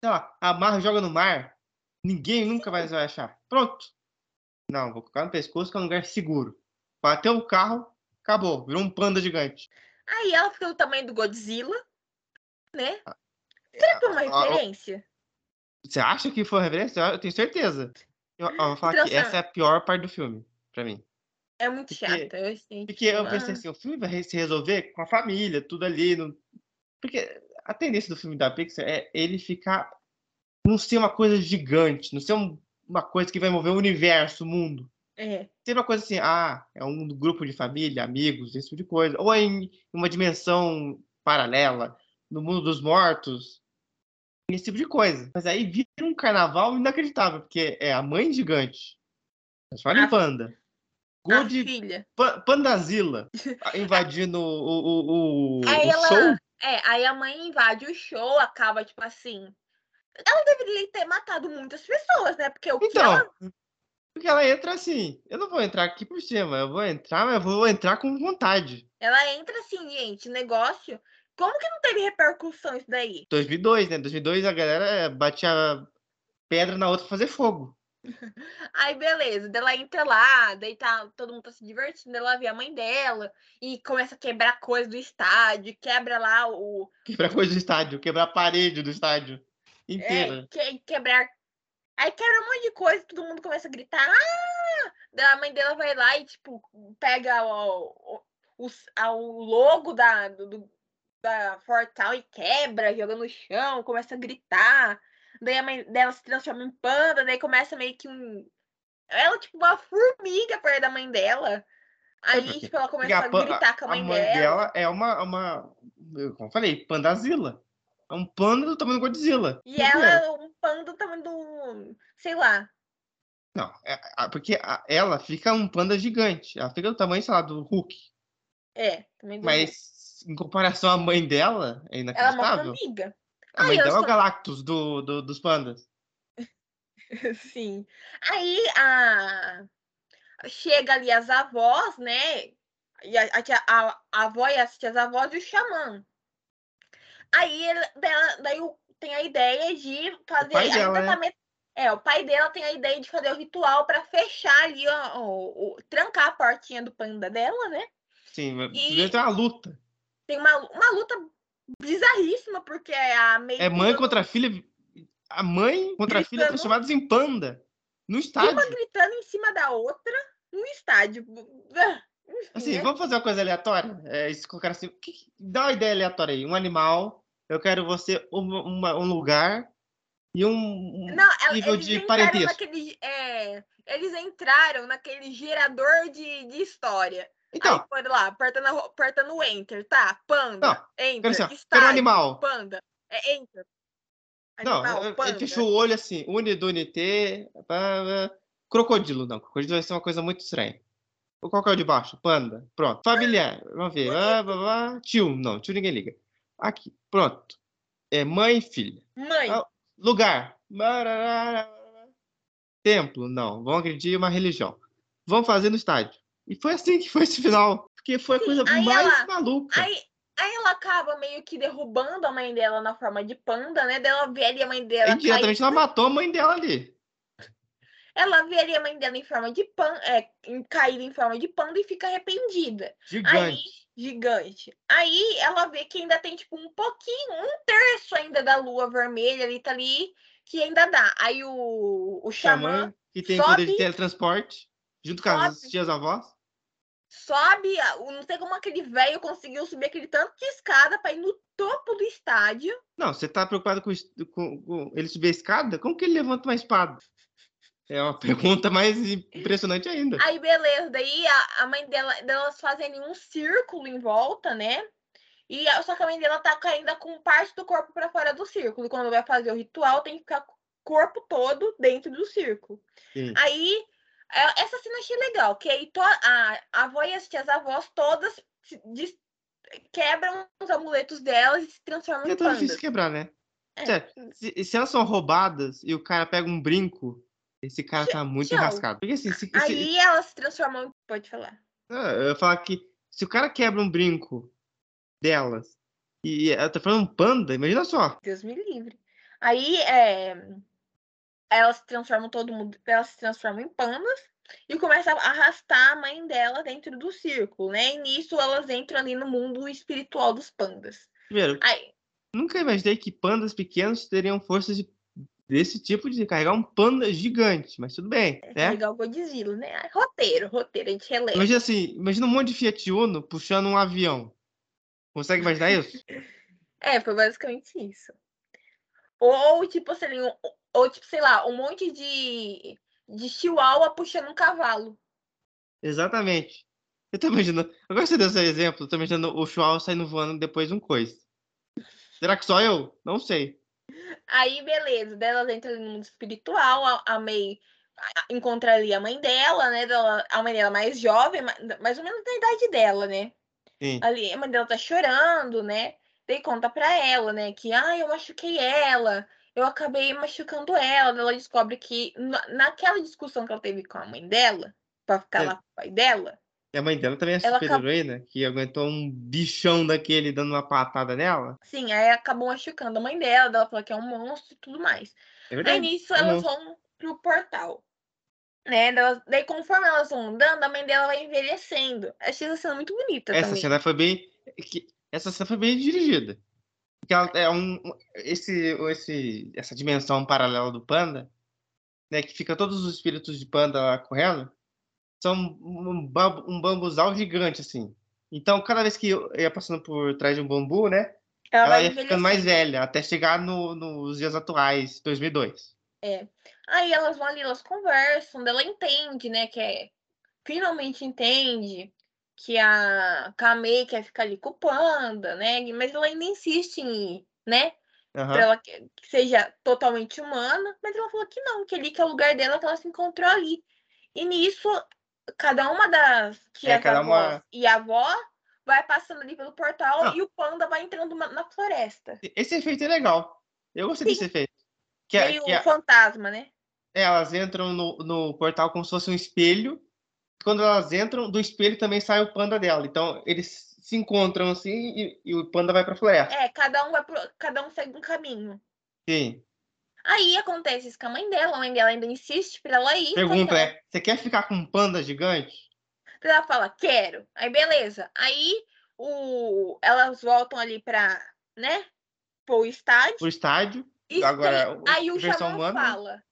Sei lá, amarra joga no mar. Ninguém nunca vai achar. Pronto. Não, vou colocar no pescoço que é um lugar seguro. Bateu o carro, acabou. Virou um panda gigante. Aí ela fica do tamanho do Godzilla, né? Será que é uma ah, ah, referência? Você acha que foi referência? Eu tenho certeza. Eu, ó, vou falar que essa é a pior parte do filme, pra mim. É muito porque- chata. Eu sei. Porque eu Ah. pensei assim, o filme vai se resolver com a família, tudo ali. No... Porque a tendência do filme da Pixar é ele ficar. Não ser uma coisa gigante, não ser um- uma coisa que vai mover o universo, o mundo. É. Ser uma coisa assim, ah, é um grupo de família, amigos, esse tipo de coisa. Ou é em uma dimensão paralela, no mundo dos mortos. Esse tipo de coisa. Mas aí vira um carnaval inacreditável, porque é a mãe gigante. Transforma A- em panda. A filha. Pa- Pandazila invadindo o, o, o, Aí o ela. show. É, aí a mãe invade o show, acaba, tipo assim. Ela deveria ter matado muitas pessoas, né? Porque o que Então, ela. porque ela entra assim. Eu não vou entrar aqui por cima, eu vou entrar, mas eu vou entrar com vontade. Ela entra assim, gente, negócio. Como que não teve repercussão isso daí? 2002, né? 2002 a galera batia pedra na outra pra fazer fogo. Aí, beleza. Ela entra lá, daí tá, todo mundo tá se divertindo, ela vê a mãe dela e começa a quebrar coisa do estádio, quebra lá o. Quebrar coisa do estádio, quebrar a parede do estádio É, inteira. que- quebrar. Aí quebra um monte de coisa, todo mundo começa a gritar. Ah! Daí a mãe dela vai lá e, tipo, pega o, o, o, a- o logo da, do, da Fortal e quebra, joga no chão, começa a gritar. Daí a mãe dela se transforma em panda, daí começa meio que um. Ela, tipo, uma formiga perto da mãe dela. Aí, porque- tipo, ela começa a, a gritar com a a mãe, mãe dela. dela é uma, uma. Como eu falei, pandazila. É um panda do tamanho do Godzilla. E ela é? é um panda também do. Sei lá. Não, é- a- porque a- ela fica um panda gigante. Ela fica do tamanho, sei lá, do Hulk. É, também do. Mas em comparação à mãe dela, é Ela é uma inacreditável. formiga. a mãe Aí, dela é o Galactus do, do- dos pandas. Sim. Aí a chega ali as avós, né? E a, a, a- a avó e as tias avós e o xamã. Aí ele, dela, daí o- tem a ideia de fazer. ainda dela, tá né? met- É, o pai dela tem a ideia de fazer o ritual para fechar ali, ó, o, o- trancar a portinha do panda dela, né? Sim, E- ter uma luta. Tem uma, uma luta bizarríssima, porque a meio É mãe contra filha. A mãe contra a filha Gritando. transformadas em panda. No uma estádio. gritando em cima da outra no estádio. Enfim, Assim, né? vamos fazer uma coisa aleatória? É, isso colocar assim. que- dá uma ideia aleatória aí. Um animal. Eu quero você uma- uma- um lugar e um, Não, ela- nível eles de parentesco. naquele. é, eles entraram naquele gerador de, de história. Então, Aí foram lá, apertando, apertando o enter, tá? Panda, Não, enter, assim, estádio, animal. panda, é enter. Não, Animal, eu- panda. ele fechou o olho assim, unidunité, pá, pá. crocodilo, não, crocodilo vai ser uma coisa muito estranha. Qual que é o de baixo? Panda, pronto. Familiar, vamos ver, ah, blá, blá. tio, não, tio ninguém liga. Aqui, pronto. É mãe e filha. Mãe, Ah, Lugar. Templo, não, vamos acreditar em uma religião. Vamos fazer no estádio. E foi assim que foi esse final, porque foi a Sim, coisa mais ela- maluca. aí, aí ela acaba meio que derrubando a mãe dela na forma de panda, né? Daí ela vê ali a mãe dela. Indiretamente ela matou a mãe dela ali. Ela vê ali a mãe dela em forma de panda, é, em- caída em forma de panda e fica arrependida. Aí, Gigante. gigante. Aí ela vê que ainda tem, tipo, um pouquinho, um terço ainda da lua vermelha ali, tá ali, que ainda dá. Aí o, o xamã que tem poder de sobe- teletransporte, junto com as sobe. tias avós. sobe, não sei como aquele velho conseguiu subir aquele tanto de escada pra ir no topo do estádio. Não, você tá preocupado com, com- com ele subir a escada? Como que ele levanta uma espada? É uma pergunta mais impressionante ainda. Aí, beleza, daí a, a mãe dela, delas fazem um círculo em volta, né? E só que a mãe dela tá ainda com parte do corpo pra fora do círculo. E quando vai fazer o ritual, tem que ficar o corpo todo dentro do círculo. Sim. Aí, é- essa cena eu achei legal, que aí to- a, a avó e as tias avós todas des- quebram os amuletos delas e se transformam É em tão pandas. difícil quebrar, né? É. Se, se elas são roubadas e o cara pega um brinco, esse cara tá muito tchau. enrascado. Porque assim, se, se- Aí elas se transformam em... Pode falar. Ah, eu ia falar que se o cara quebra um brinco delas e ela tá falando um panda, imagina só. Deus me livre. Aí, é, elas se transformam todo mundo, elas se transformam em pandas e começam a arrastar a mãe dela dentro do círculo, né? E nisso elas entram ali no mundo espiritual dos pandas. Primeiro, Aí, nunca imaginei que pandas pequenos teriam forças de- desse tipo de carregar um panda gigante, mas tudo bem, né? legal Godzilla, né? Roteiro, roteiro, a gente releva. Imagina assim, imagina um monte de Fiat Uno puxando um avião. Consegue imaginar isso? É, foi basicamente isso. Ou, tipo, assim, um- ou, tipo, sei lá, um monte de, de chihuahua puxando um cavalo. Exatamente. Eu tô imaginando. Agora você deu esse exemplo, eu tô imaginando o Chihuahua saindo voando depois de um coice. Será que só eu? Não sei. Aí, beleza, delas entra no mundo espiritual, a, a May encontra ali a mãe dela, né? Dela, a mãe dela mais jovem, ma- mais ou menos da idade dela, né? Sim. Ali, a mãe dela tá chorando, né? Daí conta pra ela, né? Que, ah, eu machuquei ela, eu acabei machucando ela. Ela descobre que na- naquela discussão que ela teve com a mãe dela, pra ficar lá com o pai dela, E a mãe dela também é super acabou- heroína, que aguentou um bichão daquele dando uma patada nela. sim, aí acabou machucando a mãe dela, ela falou que é um monstro e tudo mais. É Aí verdade. nisso é elas vão pro portal. Né? Daí conforme elas vão andando, a mãe dela vai envelhecendo. Achei essa cena muito bonita Essa também. cena foi bem. Essa cena foi bem dirigida. Porque ela é um. Esse, esse, essa dimensão paralela do panda, né? Que fica todos os espíritos de panda lá correndo, são um, bambu, um bambuzal gigante, assim. Então, cada vez que eu ia passando por trás de um bambu, né? Ela, Ela ia ficando mais velha, até chegar no- nos dias atuais, 2002. Aí elas vão ali, elas conversam, ela entende, né? Que é. Finalmente entende que a Kamei quer ficar ali com o panda, né? Mas ela ainda insiste em ir, né? Aham. Pra ela que seja totalmente humana, mas ela falou que não, que ali que é o lugar dela, que ela se encontrou ali. E nisso, cada uma das tias cada avós uma- e a avó vai passando ali pelo portal Não. e o panda vai entrando na floresta. Esse efeito é legal. Eu gostei Sim. desse efeito. Que, é- Meio que é- fantasma, né? É, elas entram no, no portal como se fosse um espelho. Quando elas entram, do espelho também sai o panda dela. Então, eles se encontram assim e, e o panda vai pra floresta. É, cada um vai pro, cada um segue um caminho. Sim. Aí acontece isso com a mãe dela, a mãe dela ainda insiste pra ela ir. Pergunta porque é: você quer ficar com um panda gigante? ela, ela fala, quero. Aí beleza. Aí o, elas voltam ali pra, né? Pro estádio. Pro estádio? E Agora, tem- aí o Xamã humana? fala,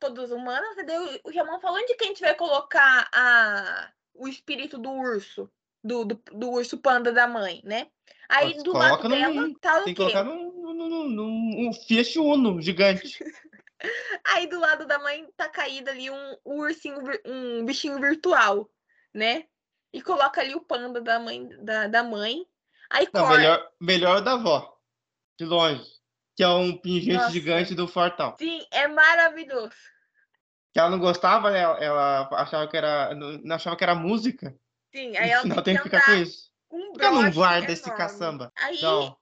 todos humanos, e daí o- Xamã fala onde que a gente vai colocar a, o espírito do urso, do, do, do urso panda da mãe, né? Aí Nossa, do lado dela num- tá o Tem que quê? colocar num, num, num, num- um Fiat Uno gigante. Aí do lado da mãe tá caído ali um ursinho, um bichinho virtual, né? E coloca ali o panda da mãe, da, da mãe. Aí Não, corta. melhor, melhor da avó. De longe. Que é um pingente Nossa. gigante do Fortal. Sim, é maravilhoso. Que ela não gostava, né? Ela achava que era. Não não achava que era música. Sim, aí no ela final tem tem que ficar com isso. um Por que ela não guarda esse enorme. caçamba? Aí, Não.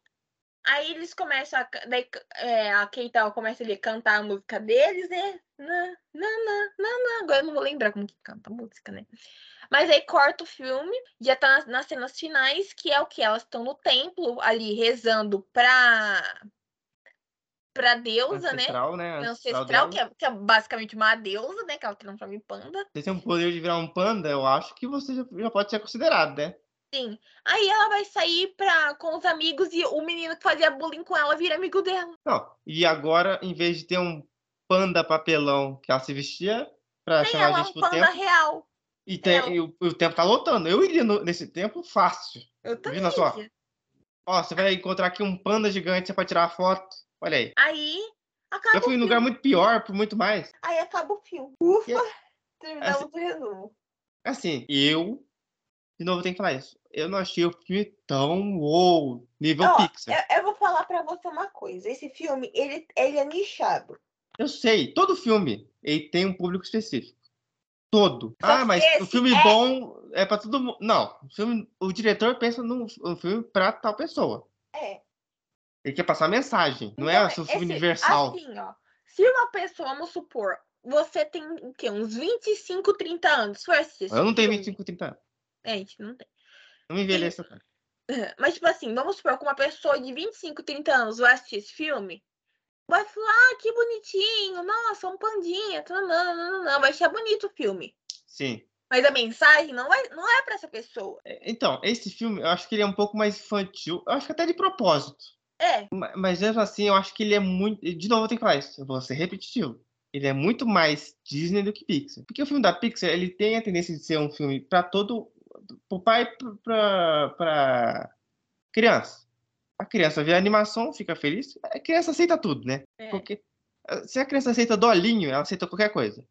Aí eles começam a. Daí, é, a Keital começa ali a cantar a música deles, né? Não, não, não, não. Agora eu não vou lembrar como que canta a música, né? Mas aí corta o filme, já tá nas, nas cenas finais, que é o que? Elas estão no templo ali rezando pra. pra deusa, ancestral, né? né? Ancestral, que é, que é basicamente uma deusa, né? Que ela transforma em panda. Você tem um poder de virar um panda, eu acho que você já, já pode ser considerado, né? Sim. Aí ela vai sair pra, com os amigos e o menino que fazia bullying com ela vira amigo dela. Não. E agora, em vez de ter um panda papelão que ela se vestia pra Tem chamar a ela, gente um pro panda tempo, real. e, tem, e o, o tempo tá lotando. Eu iria no- nesse tempo fácil. Eu também. Imagina só. Ó, você vai encontrar aqui um panda gigante pra tirar foto. Olha aí. Aí acaba Eu fui em um lugar muito pior, por muito mais. Aí acaba o filme. Ufa! E- Terminamos assim- o resumo. Assim, eu, de novo, tenho que falar isso. Eu não achei o filme tão wow, nível Ó, Pixar. Eu, eu vou falar pra você uma coisa. Esse filme, ele, ele é nichado. Eu sei, todo filme ele tem um público específico. Todo. Só ah, mas o filme é- bom é pra todo mundo. Não, o, filme, o diretor pensa num um filme pra tal pessoa. É. Ele quer passar mensagem, não Então, é assim, um filme universal. Assim, ó. Se uma pessoa, vamos supor, você tem o quê? Uns 25, 30 anos. Foi assistir eu não tenho filme? 25, 30 anos. É, gente, não tem. Não me envelheça, cara. Mas, tipo assim, vamos supor que uma pessoa de 25, 30 anos vai assistir esse filme. Vai falar, ah, que bonitinho, nossa, um pandinha, não, não, não, não, vai achar bonito o filme. Sim. Mas a mensagem não, vai, não é pra essa pessoa. É, Então, esse filme, eu acho que ele é um pouco mais infantil. Eu acho que até de propósito. É, Ma- Mas mesmo assim, eu acho que ele é muito. De novo, eu tenho que falar isso, eu vou ser repetitivo. Ele é muito mais Disney do que Pixar. Porque o filme da Pixar, ele tem a tendência de ser um filme para todo. Pro pai pra, pra criança. A criança vê a animação, fica feliz. A criança aceita tudo, né? é. Porque eh, se a criança aceita dolinho, ela aceita qualquer coisa.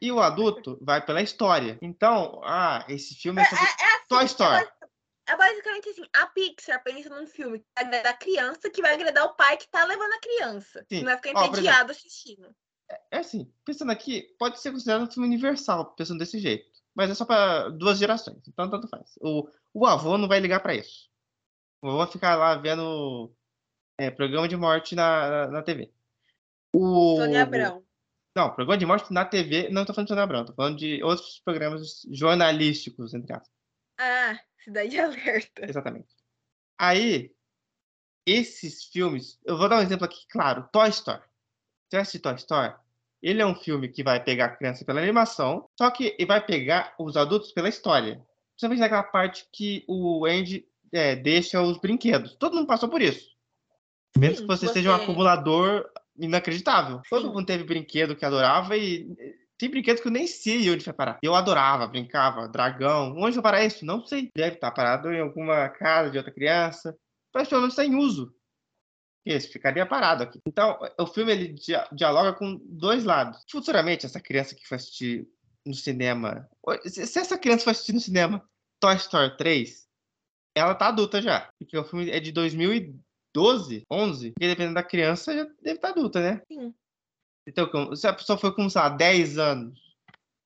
E o adulto vai pela história. Então, ah, esse filme é sobre É assim, Toy Story. É, é basicamente assim, a Pixar pensa num filme que vai agradar a criança, que vai agradar o pai que tá levando a criança. Sim. Não vai ficar Ó, por entediado assistindo. É assim, pensando aqui, pode ser considerado um filme universal, pensando desse jeito. Mas é só para duas gerações, então tanto faz. O, o avô não vai ligar para isso. O avô vai ficar lá vendo é, programa de morte na, na, na TV. O, Sônia Abrão. Não, programa de morte na TV, não tô falando de Sônia Abrão, tô falando de outros programas jornalísticos, entre aspas. Ah, Cidade Alerta. Exatamente. Aí, esses filmes, eu vou dar um exemplo aqui, claro, Toy Story. Você assiste Toy Story? Ele é um filme que vai pegar a criança pela animação, só que ele vai pegar os adultos pela história. Principalmente naquela parte que o Andy é, deixa os brinquedos. Todo mundo passou por isso. Mesmo Sim, que você, seja um você- acumulador inacreditável. Todo Sim. mundo teve brinquedo que adorava e tem brinquedos que eu nem sei onde vai parar. Eu adorava, brincava, dragão. Onde vai parar isso? Não sei. Deve estar parado em alguma casa de outra criança. Mas pelo menos está em uso. Esse ficaria parado aqui. Então, o filme ele dia- dialoga com dois lados. Futuramente, essa criança que for assistir no cinema. Se essa criança for assistir no cinema Toy Story 3, ela tá adulta já. Porque o filme é de 2012, 11. Porque dependendo da criança, já deve estar adulta, né? Sim. Então, se a pessoa foi com, sei lá, 10 anos,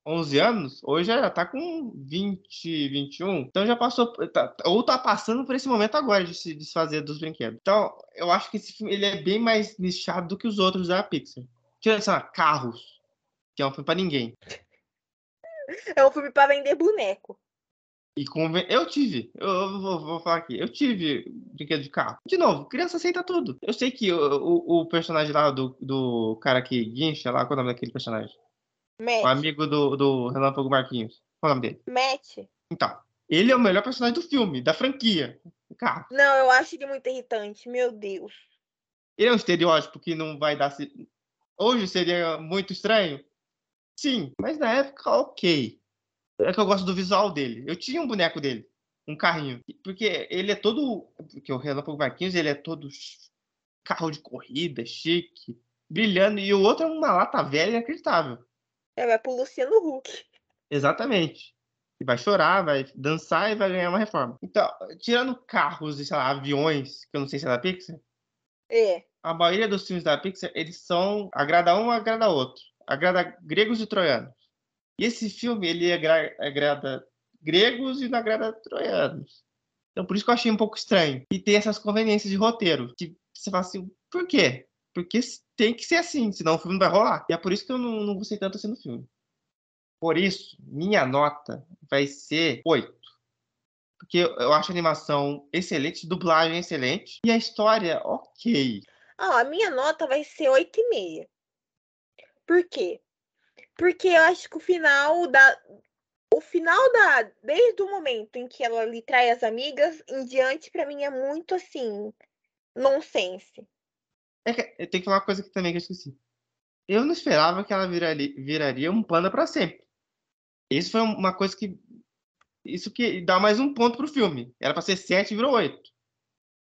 11 anos, hoje já tá com 20, 21. Então já passou, tá- ou tá passando por esse momento agora de se desfazer dos brinquedos. Então, eu acho que esse filme ele é bem mais nichado do que os outros da Pixar. Tirando, sei lá, Carros, que é um filme pra ninguém. É um filme pra vender boneco. E conven... eu tive, eu eu vou, vou falar aqui, eu tive brinquedo de carro. De novo, criança aceita tudo. Eu sei que o, o, o personagem lá do, do cara que guincha lá, qual é o nome daquele personagem? O Matt. amigo do, do Relâmpago Marquinhos. Qual é o nome dele? Matt. Então, ele é o melhor personagem do filme, da franquia. Carro. Não, eu acho ele muito irritante. Meu Deus. Ele é um estereótipo que não vai dar. se- Hoje seria muito estranho? Sim, mas na época, ok. É que eu gosto do visual dele. Eu tinha um boneco dele, um carrinho. Porque ele é todo. Porque o Relâmpago Marquinhos, ele é todo carro de corrida, chique, brilhando. E o outro é uma lata velha inacreditável. É, vai pro Luciano Huck. Exatamente. E vai chorar, vai dançar e vai ganhar uma reforma. Então, tirando carros e, sei lá, aviões, que eu não sei se é da Pixar, É. a maioria dos filmes da Pixar, eles são. agrada um, agrada outro. Agrada gregos e troianos. E esse filme, ele agra- agrada gregos e não agrada troianos. Então, por isso que eu achei um pouco estranho. E tem essas conveniências de roteiro. Que você fala assim, por quê? Porque tem que ser assim, senão o filme não vai rolar. E é por isso que eu não, não gostei tanto assim do filme. Por isso, minha nota vai ser 8. Porque eu acho a animação excelente, dublagem excelente e a história ok. Ó, a minha nota vai ser 8,5. Por quê? Porque eu acho que o final da. O final da. Desde o momento em que ela lhe trai as amigas, em diante, pra mim é muito assim. Nonsense. É eu tenho que falar uma coisa aqui também que eu esqueci. Eu não esperava que ela viraria, viraria um panda pra sempre. Isso foi uma coisa que. Isso que dá mais um ponto pro filme. Era pra ser 7 e virou 8.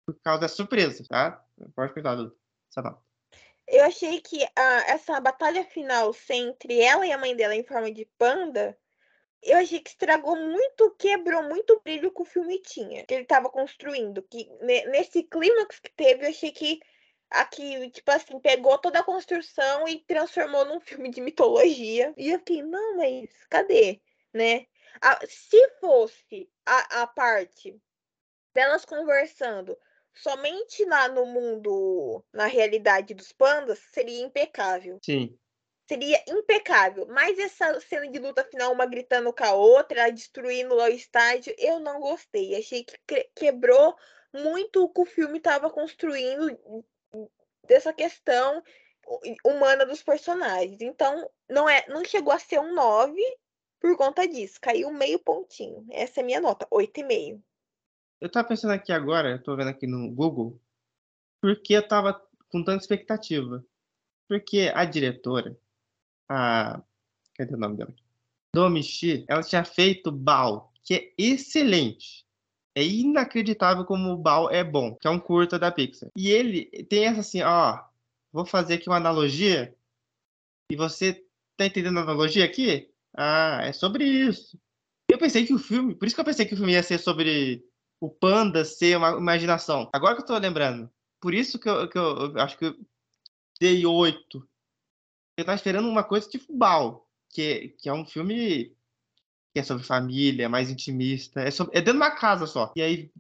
Por causa da surpresa, tá? Pode cuidar. Essa nota. Eu achei que a, essa batalha final entre ela e a mãe dela em forma de panda, eu achei que estragou muito, quebrou muito o brilho que o filme tinha, que ele estava construindo. Que ne- nesse clímax que teve, eu achei que aqui, tipo assim, pegou toda a construção e transformou num filme de mitologia. E eu fiquei, não, mas cadê? Né? A- se fosse a, a parte delas conversando somente lá no mundo, na realidade dos pandas, seria impecável. Sim. Seria impecável. Mas essa cena de luta final, uma gritando com a outra, destruindo lá o estádio, eu não gostei. Achei que- quebrou muito o que o filme estava construindo dessa questão humana dos personagens. Então, não é, não chegou a ser um 9 por conta disso. Caiu meio pontinho. Essa é a minha nota, 8,5. Eu tava pensando aqui agora, eu tô vendo aqui no Google, porque eu tava com tanta expectativa. Porque a diretora, a. Cadê o nome dela? Domichi, ela tinha feito Bal, que é excelente. É inacreditável como o Bal é bom, que é um curta da Pixar. E ele tem essa assim, ó, vou fazer aqui uma analogia, e você tá entendendo a analogia aqui? Ah, é sobre isso. Eu pensei que o filme, por isso que eu pensei que o filme ia ser sobre o panda ser uma imaginação. Agora que eu tô lembrando. Por isso que eu, que eu, eu acho que eu dei oito. Eu tava esperando uma coisa tipo Bal, que, que é um filme que é sobre família, é mais intimista. É, sobre, é dentro de uma casa só. E aí,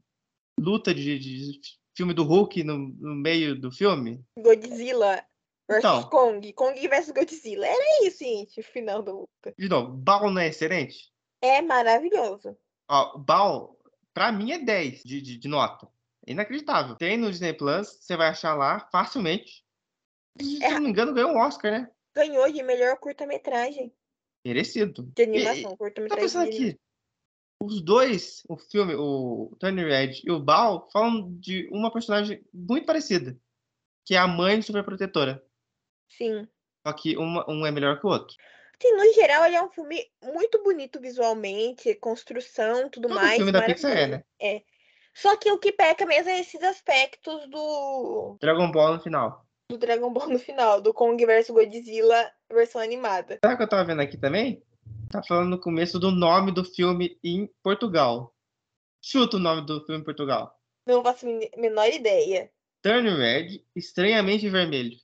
luta de, de filme do Hulk no, no meio do filme. Godzilla versus Então. Kong. Kong versus Godzilla. Era isso, gente, o final da luta. De novo, Bal não é excelente? É maravilhoso. Ó, Bal, pra mim é 10 de, de, de nota. É inacreditável. Tem no Disney Plus, você vai achar lá facilmente. Se É. não me engano, ganhou um Oscar, né? Ganhou de melhor curta-metragem Merecido. de animação. Curta-metragem pensando de aqui. Os dois, o filme, o Tony Red e o Bal, falam de uma personagem muito parecida. Que é a mãe superprotetora. Sim. Só que uma, um é melhor que o outro. Sim, no geral, ele é um filme muito bonito visualmente, construção, tudo Todo mais. filme da Pixar é, né? É. Só que o que peca mesmo é esses aspectos do, Dragon Ball no final. do Dragon Ball no final, do Kong vs Godzilla versão animada. Sabe o que eu tava vendo aqui também? Tá falando no começo do nome do filme em Portugal. Chuta o nome do filme em Portugal. Não faço a menor ideia. Turn Red, Estranhamente Vermelho.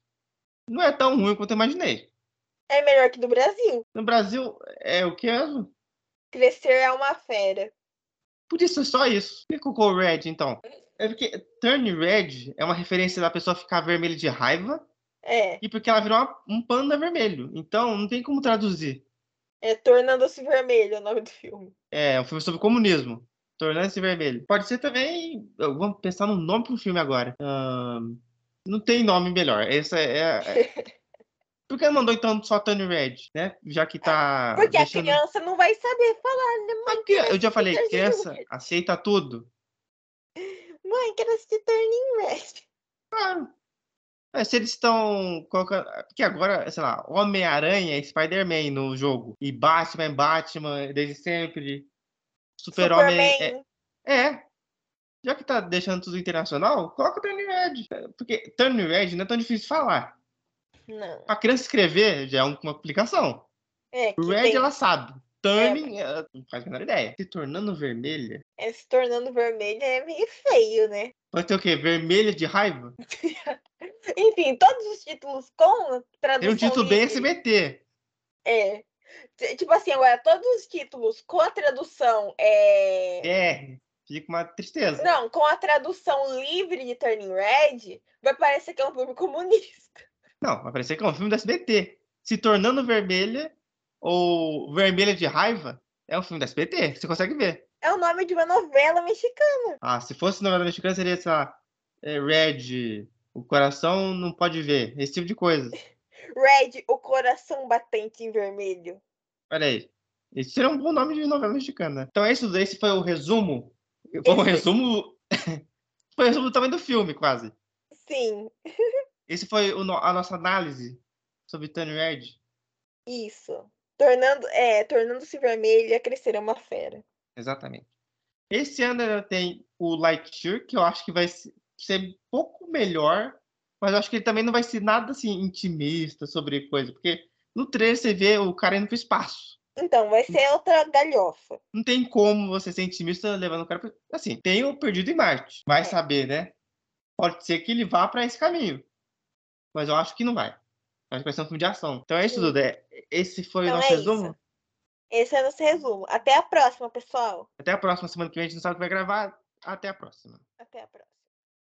Não é tão ruim quanto eu imaginei. É melhor que do Brasil. No Brasil, é o que mesmo? Crescer é uma fera. Podia ser só isso. Por que colocou Red, então? É porque Turn Red é uma referência da pessoa ficar vermelha de raiva É. e porque ela virou uma- um panda vermelho. Então, não tem como traduzir. É Tornando-se Vermelho é o nome do filme. É um filme sobre comunismo. Tornando-se vermelho. Pode ser também. Vamos pensar num nome pro filme agora. Não tem nome melhor. Essa é. é- Por que mandou então só Turn Red, né? Já que tá. Porque deixando- a criança não vai saber falar, né? Mãe, Ah, que- quero Eu já falei, criança aceita tudo. Mãe, quero assistir Turning Red. Claro. É, se eles estão colocando. Porque agora, sei lá, Homem-Aranha é Spider-Man no jogo. E Batman Batman desde sempre. Super-Homem é. Superman. É. Já que tá deixando tudo internacional, coloca Turn Red. Porque Turn Red não é tão difícil de falar. Não. Pra criança escrever já é uma aplicação. É, que Red tem- ela sabe. Turning, ela não faz a menor ideia. Se tornando vermelha. é, se tornando vermelho é meio feio, né? Pode ter o quê? Vermelha de raiva? Enfim, todos os títulos com tradução Tem um título bem livre- SBT. É. Tipo assim, agora, todos os títulos com a tradução é... É. Fica uma tristeza. Não, com a tradução livre de Turning Red, vai parecer que é um filme comunista. Não, vai parecer que é um filme do SBT. Se tornando vermelha ou vermelha de raiva é um filme do SBT. Você consegue ver. É o nome de uma novela mexicana. Ah, se fosse novela mexicana, seria, lá, é, Red, O coração não pode ver. Esse tipo de coisa. Red, o coração batente em vermelho. Olha aí. Esse seria um bom nome de novela mexicana. Então, esse, esse foi o resumo. Foi um resumo. foi o resumo também do filme, quase. Sim, Esse foi o a nossa análise sobre Tony Red. isso. Tornando, é, tornando-se vermelho e crescer é uma fera. Exatamente. Esse ano ainda tem o Lightyear, que eu acho que vai se- ser um pouco melhor, mas eu acho que ele também não vai ser nada assim intimista sobre coisa, porque no trailer você vê o cara indo pro espaço. Então, vai ser outra galhofa. Não tem como você ser intimista levando o cara pro... Assim, tem o Perdido em Marte. Vai É. saber, né? Pode ser que ele vá para esse caminho. Mas eu acho que não vai. Que vai ser um filme de ação. Então é isso, Sim. Duda. É- Esse foi Então o nosso é resumo. isso. Esse é o nosso resumo. Até a próxima, pessoal. Até a próxima semana que vem. A gente não sabe o que vai gravar. Até a próxima. Até a próxima.